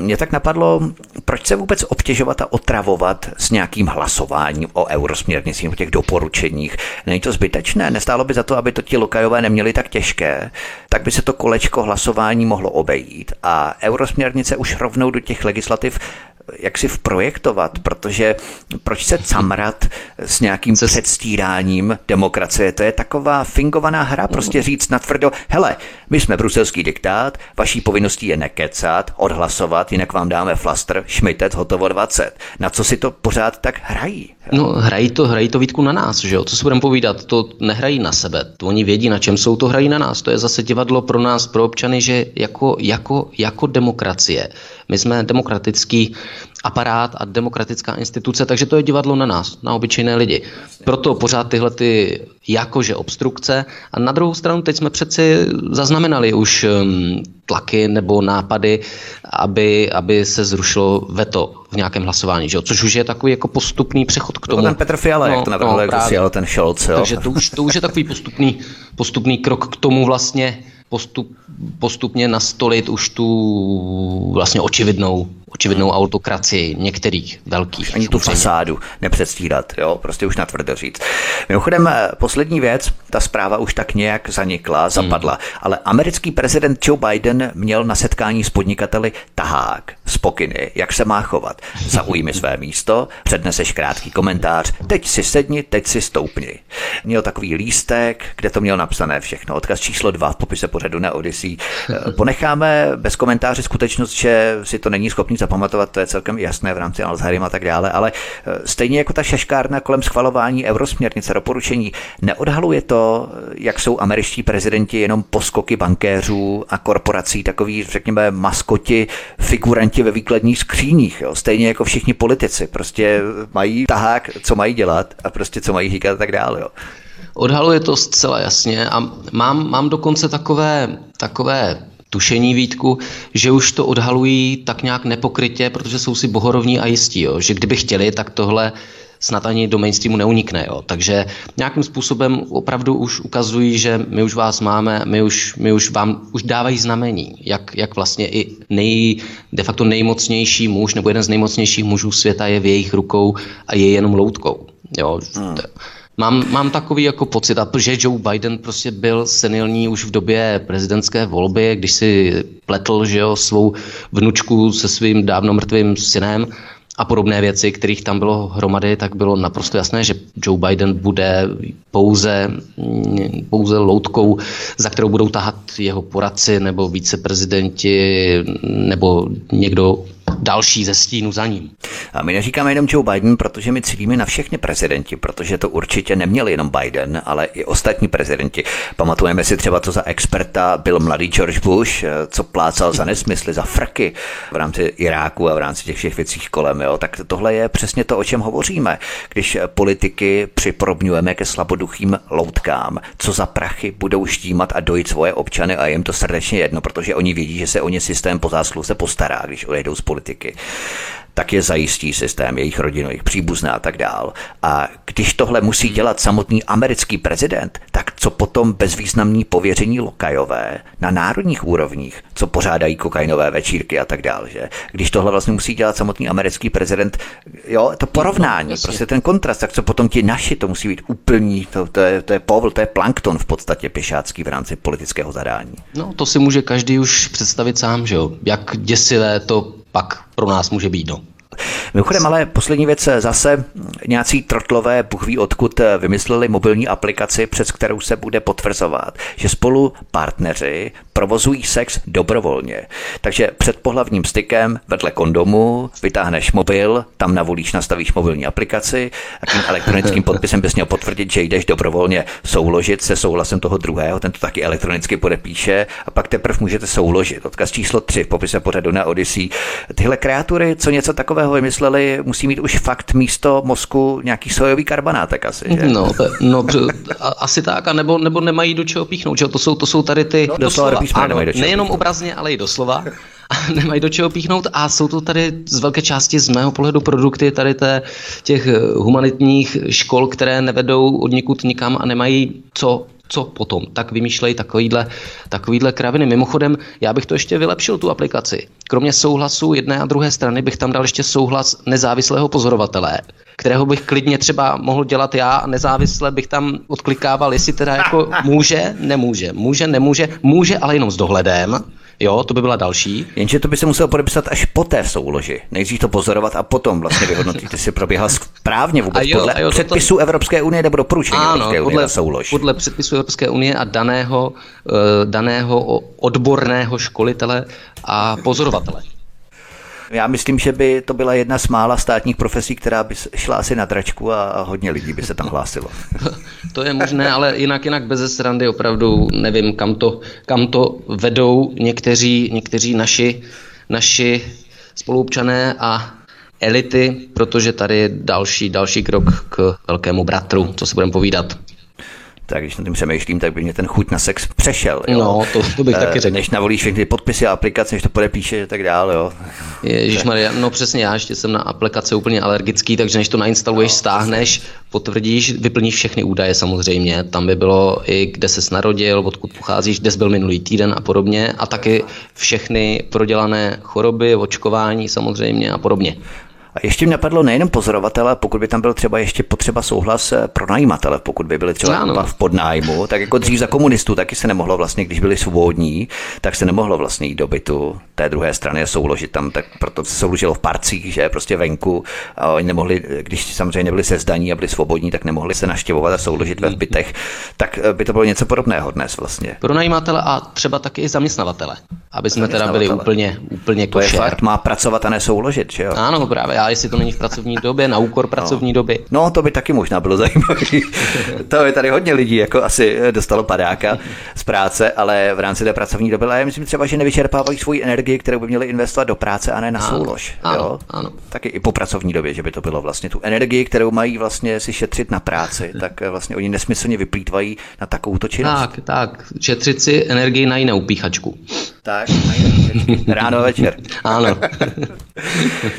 Speaker 1: Mě tak napadlo, proč se vůbec obtěžovat a otravovat s nějakým hlasováním o eurosměrnicích, o těch doporučeních. Není to zbytečné? Nestálo by za to, aby to ti lokajové neměli tak těžké? Tak by se to kolečko hlasování mohlo obejít a eurosměrnice už rovnou do těch legislativ jak si vprojektovat, protože proč se camrat s nějakým se... předstíráním demokracie? To je taková fingovaná hra, prostě říct natvrdo, hele, my jsme bruselský diktát, vaší povinností je nekecat, odhlasovat, jinak vám dáme flastr, šmitec, hotovo 20. Na co si to pořád tak hrají?
Speaker 2: No, hrají to, hrají to Vítku na nás, že jo? Co si budeme povídat, to nehrají na sebe. To oni vědí, na čem jsou, to hrají na nás. To je zase divadlo pro nás, pro občany, že jako, jako, jako demokracie. My jsme demokratický aparát a demokratická instituce, takže to je divadlo na nás, na obyčejné lidi. Proto pořád tyhle ty jakože obstrukce a na druhou stranu teď jsme přeci zaznamenali už um, tlaky nebo nápady, aby, aby se zrušilo veto v nějakém hlasování, že? což už je takový jako postupný přechod k tomu.
Speaker 1: To ten Petr Fiala, no, jak to navrhl, no, jak ten Scholz. Jo?
Speaker 2: Takže to už, to už je takový postupný, postupný krok k tomu vlastně postup, postupně nastolit už tu vlastně očividnou očividnou autokracii některých velkých.
Speaker 1: Ani tu fasádu nepředstírat, jo, prostě už natvrdo říct. Mimochodem, eh, poslední věc, ta zpráva už tak nějak zanikla, hmm. zapadla, hmm. ale americký prezident Joe Biden měl na setkání s podnikateli tahák z pokyny, jak se má chovat. Zaujmi své místo, předneseš krátký komentář, teď si sedni, teď si stoupni. Měl takový lístek, kde to měl napsané všechno. Odkaz číslo dva v popise pořadu na Odyssey. Eh, ponecháme bez komentáře skutečnost, že si to není schopný zapamatovat, to je celkem jasné v rámci Alzheimer a tak dále, ale eh, stejně jako ta šaškárna kolem schvalování eurosměrnice doporučení neodhaluje to, jak jsou američtí prezidenti jenom poskoky bankéřů a korporací, takový, řekněme, maskoti, figuranti ve výkladních skříních, jo? stejně jako všichni politici, prostě mají tahák, co mají dělat a prostě co mají říkat a tak dále. Jo?
Speaker 2: Odhaluje to zcela jasně a mám, mám dokonce takové, takové tušení výtku, že už to odhalují tak nějak nepokrytě, protože jsou si bohorovní a jistí, jo? že kdyby chtěli, tak tohle snad ani do mainstreamu neunikne. Jo. Takže nějakým způsobem opravdu už ukazují, že my už vás máme, my už, my už vám už dávají znamení, jak, jak vlastně i nej, de facto nejmocnější muž nebo jeden z nejmocnějších mužů světa je v jejich rukou a je jenom loutkou. Jo. Hmm. Mám, mám takový jako pocit, a že Joe Biden prostě byl senilní už v době prezidentské volby, když si pletl že jo, svou vnučku se svým dávno mrtvým synem a podobné věci, kterých tam bylo hromady, tak bylo naprosto jasné, že Joe Biden bude pouze, pouze loutkou, za kterou budou tahat jeho poradci nebo viceprezidenti nebo někdo další ze stínu za ním.
Speaker 1: A my neříkáme jenom Joe Biden, protože my cílíme na všechny prezidenti, protože to určitě neměl jenom Biden, ale i ostatní prezidenti. Pamatujeme si třeba, co za experta byl mladý George Bush, co plácal za nesmysly, za frky v rámci Iráku a v rámci těch všech věcí kolem. Jo? Tak tohle je přesně to, o čem hovoříme. Když politiky připodobňujeme ke slaboduchým loutkám, co za prachy budou štímat a dojít svoje občany a jim to srdečně jedno, protože oni vědí, že se o ně systém po se postará, když odejdou z politiky tak je zajistí systém jejich rodinových příbuzná a tak dál. A když tohle musí dělat samotný americký prezident, tak co potom bezvýznamní pověření lokajové na národních úrovních, co pořádají kokainové večírky a tak dál, že? Když tohle vlastně musí dělat samotný americký prezident, jo, to porovnání, no, prostě ten kontrast, tak co potom ti naši, to musí být úplný, to, to, je, to je povl, to je plankton v podstatě pěšácký v rámci politického zadání.
Speaker 2: No, to si může každý už představit sám, že jo, jak děsivé to pak pro nás může být. No.
Speaker 1: Mimochodem, ale poslední věc, zase nějací trotlové, Bůh ví odkud, vymysleli mobilní aplikaci, přes kterou se bude potvrzovat, že spolu partneři provozují sex dobrovolně. Takže před pohlavním stykem vedle kondomu vytáhneš mobil, tam navolíš, nastavíš mobilní aplikaci a tím elektronickým podpisem bys měl potvrdit, že jdeš dobrovolně souložit se souhlasem toho druhého, ten to taky elektronicky podepíše a pak teprve můžete souložit. Odkaz číslo 3 v popise pořadu na Odyssey. Tyhle kreatury, co něco takového vymysleli, musí mít už fakt místo mozku nějaký sojový karbonátek asi, že?
Speaker 2: No, no asi tak, a nebo, nebo nemají do čeho píchnout, že to jsou, to jsou tady ty
Speaker 1: no, doslova,
Speaker 2: ano, nejenom píchnout. obrazně, ale i doslova. A nemají do čeho píchnout a jsou to tady z velké části z mého pohledu produkty tady té, těch humanitních škol, které nevedou od nikud nikam a nemají co co potom, tak vymýšlejí takovýhle, takovýhle kraviny. Mimochodem, já bych to ještě vylepšil, tu aplikaci. Kromě souhlasu jedné a druhé strany bych tam dal ještě souhlas nezávislého pozorovatele, kterého bych klidně třeba mohl dělat já a nezávisle bych tam odklikával, jestli teda jako může, nemůže, může, nemůže, může, ale jenom s dohledem Jo, to by byla další.
Speaker 1: Jenže to by se muselo podepsat až po té souloži. Nejdřív to pozorovat a potom vlastně vyhodnotit, jestli proběhla správně vůbec jo, podle jo, předpisů to... Evropské unie nebo doporučení ano, Evropské unie podle, soulož.
Speaker 2: Podle předpisů Evropské unie a daného, uh, daného odborného školitele a pozorovatele.
Speaker 1: Já myslím, že by to byla jedna z mála státních profesí, která by šla asi na dračku a hodně lidí by se tam hlásilo.
Speaker 2: To je možné, ale jinak, jinak bez srandy opravdu nevím, kam to, kam to vedou někteří, někteří naši, naši spoluobčané a elity, protože tady je další, další krok k velkému bratru, co si budeme povídat
Speaker 1: tak když na tím přemýšlím, tak by mě ten chuť na sex přešel. Jo?
Speaker 2: No, to, to bych e, taky řekl.
Speaker 1: Než navolíš všechny podpisy a aplikace, než to podepíše a tak dále. Jo?
Speaker 2: Ježíš Maria, no přesně, já ještě jsem na aplikace úplně alergický, takže než to nainstaluješ, no, stáhneš, potvrdíš, vyplníš všechny údaje samozřejmě. Tam by bylo i kde se narodil, odkud pocházíš, kde jsi byl minulý týden a podobně. A taky všechny prodělané choroby, očkování samozřejmě a podobně.
Speaker 1: A ještě mě napadlo nejenom pozorovatele, pokud by tam byl třeba ještě potřeba souhlas eh, pro najímatele, pokud by byli třeba ano. v podnájmu, tak jako dřív za komunistů taky se nemohlo vlastně, když byli svobodní, tak se nemohlo vlastně jít do bytu té druhé strany a souložit tam, tak proto se souložilo v parcích, že prostě venku a oni nemohli, když samozřejmě byli se zdaní a byli svobodní, tak nemohli se naštěvovat a souložit ve bytech, tak eh, by to bylo něco podobného dnes vlastně.
Speaker 2: Pro najímatele a třeba taky i zaměstnavatele, aby jsme teda byli úplně, úplně
Speaker 1: košer. To je fakt, má pracovat a nesouložit, že jo?
Speaker 2: Ano, právě a jestli to není v pracovní době, na úkor pracovní
Speaker 1: no.
Speaker 2: doby.
Speaker 1: No, to by taky možná bylo zajímavé. to je tady hodně lidí, jako asi dostalo padáka z práce, ale v rámci té pracovní doby, ale já myslím třeba, že nevyčerpávají svoji energii, kterou by měli investovat do práce a ne na ano, soulož.
Speaker 2: Ano,
Speaker 1: jo?
Speaker 2: ano.
Speaker 1: Taky i po pracovní době, že by to bylo vlastně tu energii, kterou mají vlastně si šetřit na práci, tak vlastně oni nesmyslně vyplýtvají na takovouto činnost.
Speaker 2: Tak, tak, šetřit si energii na jinou píchačku.
Speaker 1: Tak, ráno a večer.
Speaker 2: ano.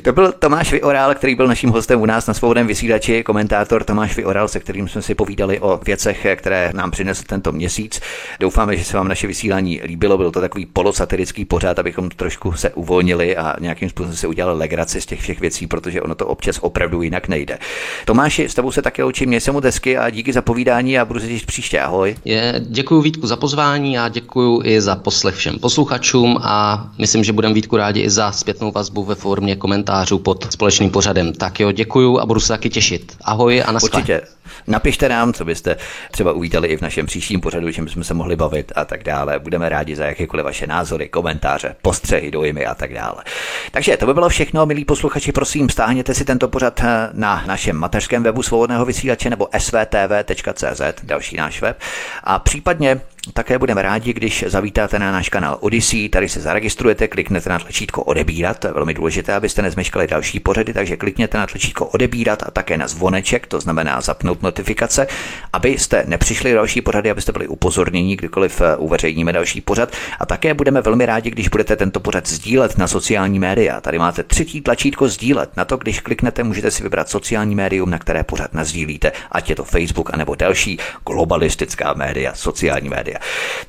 Speaker 1: to byl Tomáš Vyoral, který byl naším hostem u nás na svobodném vysílači, komentátor Tomáš Vyoral, se kterým jsme si povídali o věcech, které nám přinesl tento měsíc. Doufáme, že se vám naše vysílání líbilo. Byl to takový polosatirický pořád, abychom trošku se uvolnili a nějakým způsobem se udělali legraci z těch všech věcí, protože ono to občas opravdu jinak nejde. Tomáši, s tebou se také učím, měj se mu desky a díky za povídání a budu se těšit příště. Ahoj.
Speaker 2: Je, děkuji Vítku za pozvání a děkuji i za poslech všem posluchačům a myslím, že budeme Vítku rádi i za zpětnou vazbu ve formě komentářů pod společným pořadem. Tak jo, děkuju a budu se taky těšit. Ahoj a naschle.
Speaker 1: Určitě. Napište nám, co byste třeba uvítali i v našem příštím pořadu, čím bychom se mohli bavit a tak dále. Budeme rádi za jakékoliv vaše názory, komentáře, postřehy, dojmy a tak dále. Takže to by bylo všechno, milí posluchači, prosím, stáhněte si tento pořad eh, na našem mateřském webu svobodného vysílače nebo svtv.cz, další náš web. A případně také budeme rádi, když zavítáte na náš kanál Odyssey, tady se zaregistrujete, kliknete na tlačítko odebírat, to je velmi důležité, abyste nezmeškali další pořady, takže klikněte na tlačítko odebírat a také na zvoneček, to znamená zapnout notifikace, abyste nepřišli další pořady, abyste byli upozorněni, kdykoliv eh, uveřejníme další pořad. A také budeme velmi rádi, když budete tento pořad sdílet na sociální média. Tady máte třetí tlačítko sdílet. Na to, když kliknete, můžete si vybrat sociální médium, na které pořad nazdílíte, ať je to Facebook anebo další globalistická média, sociální média.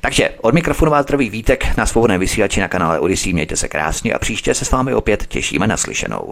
Speaker 1: Takže od mikrofonu vás zdraví Vítek na svobodném vysílači na kanále Odyssey. Mějte se krásně a příště se s vámi opět těšíme na slyšenou.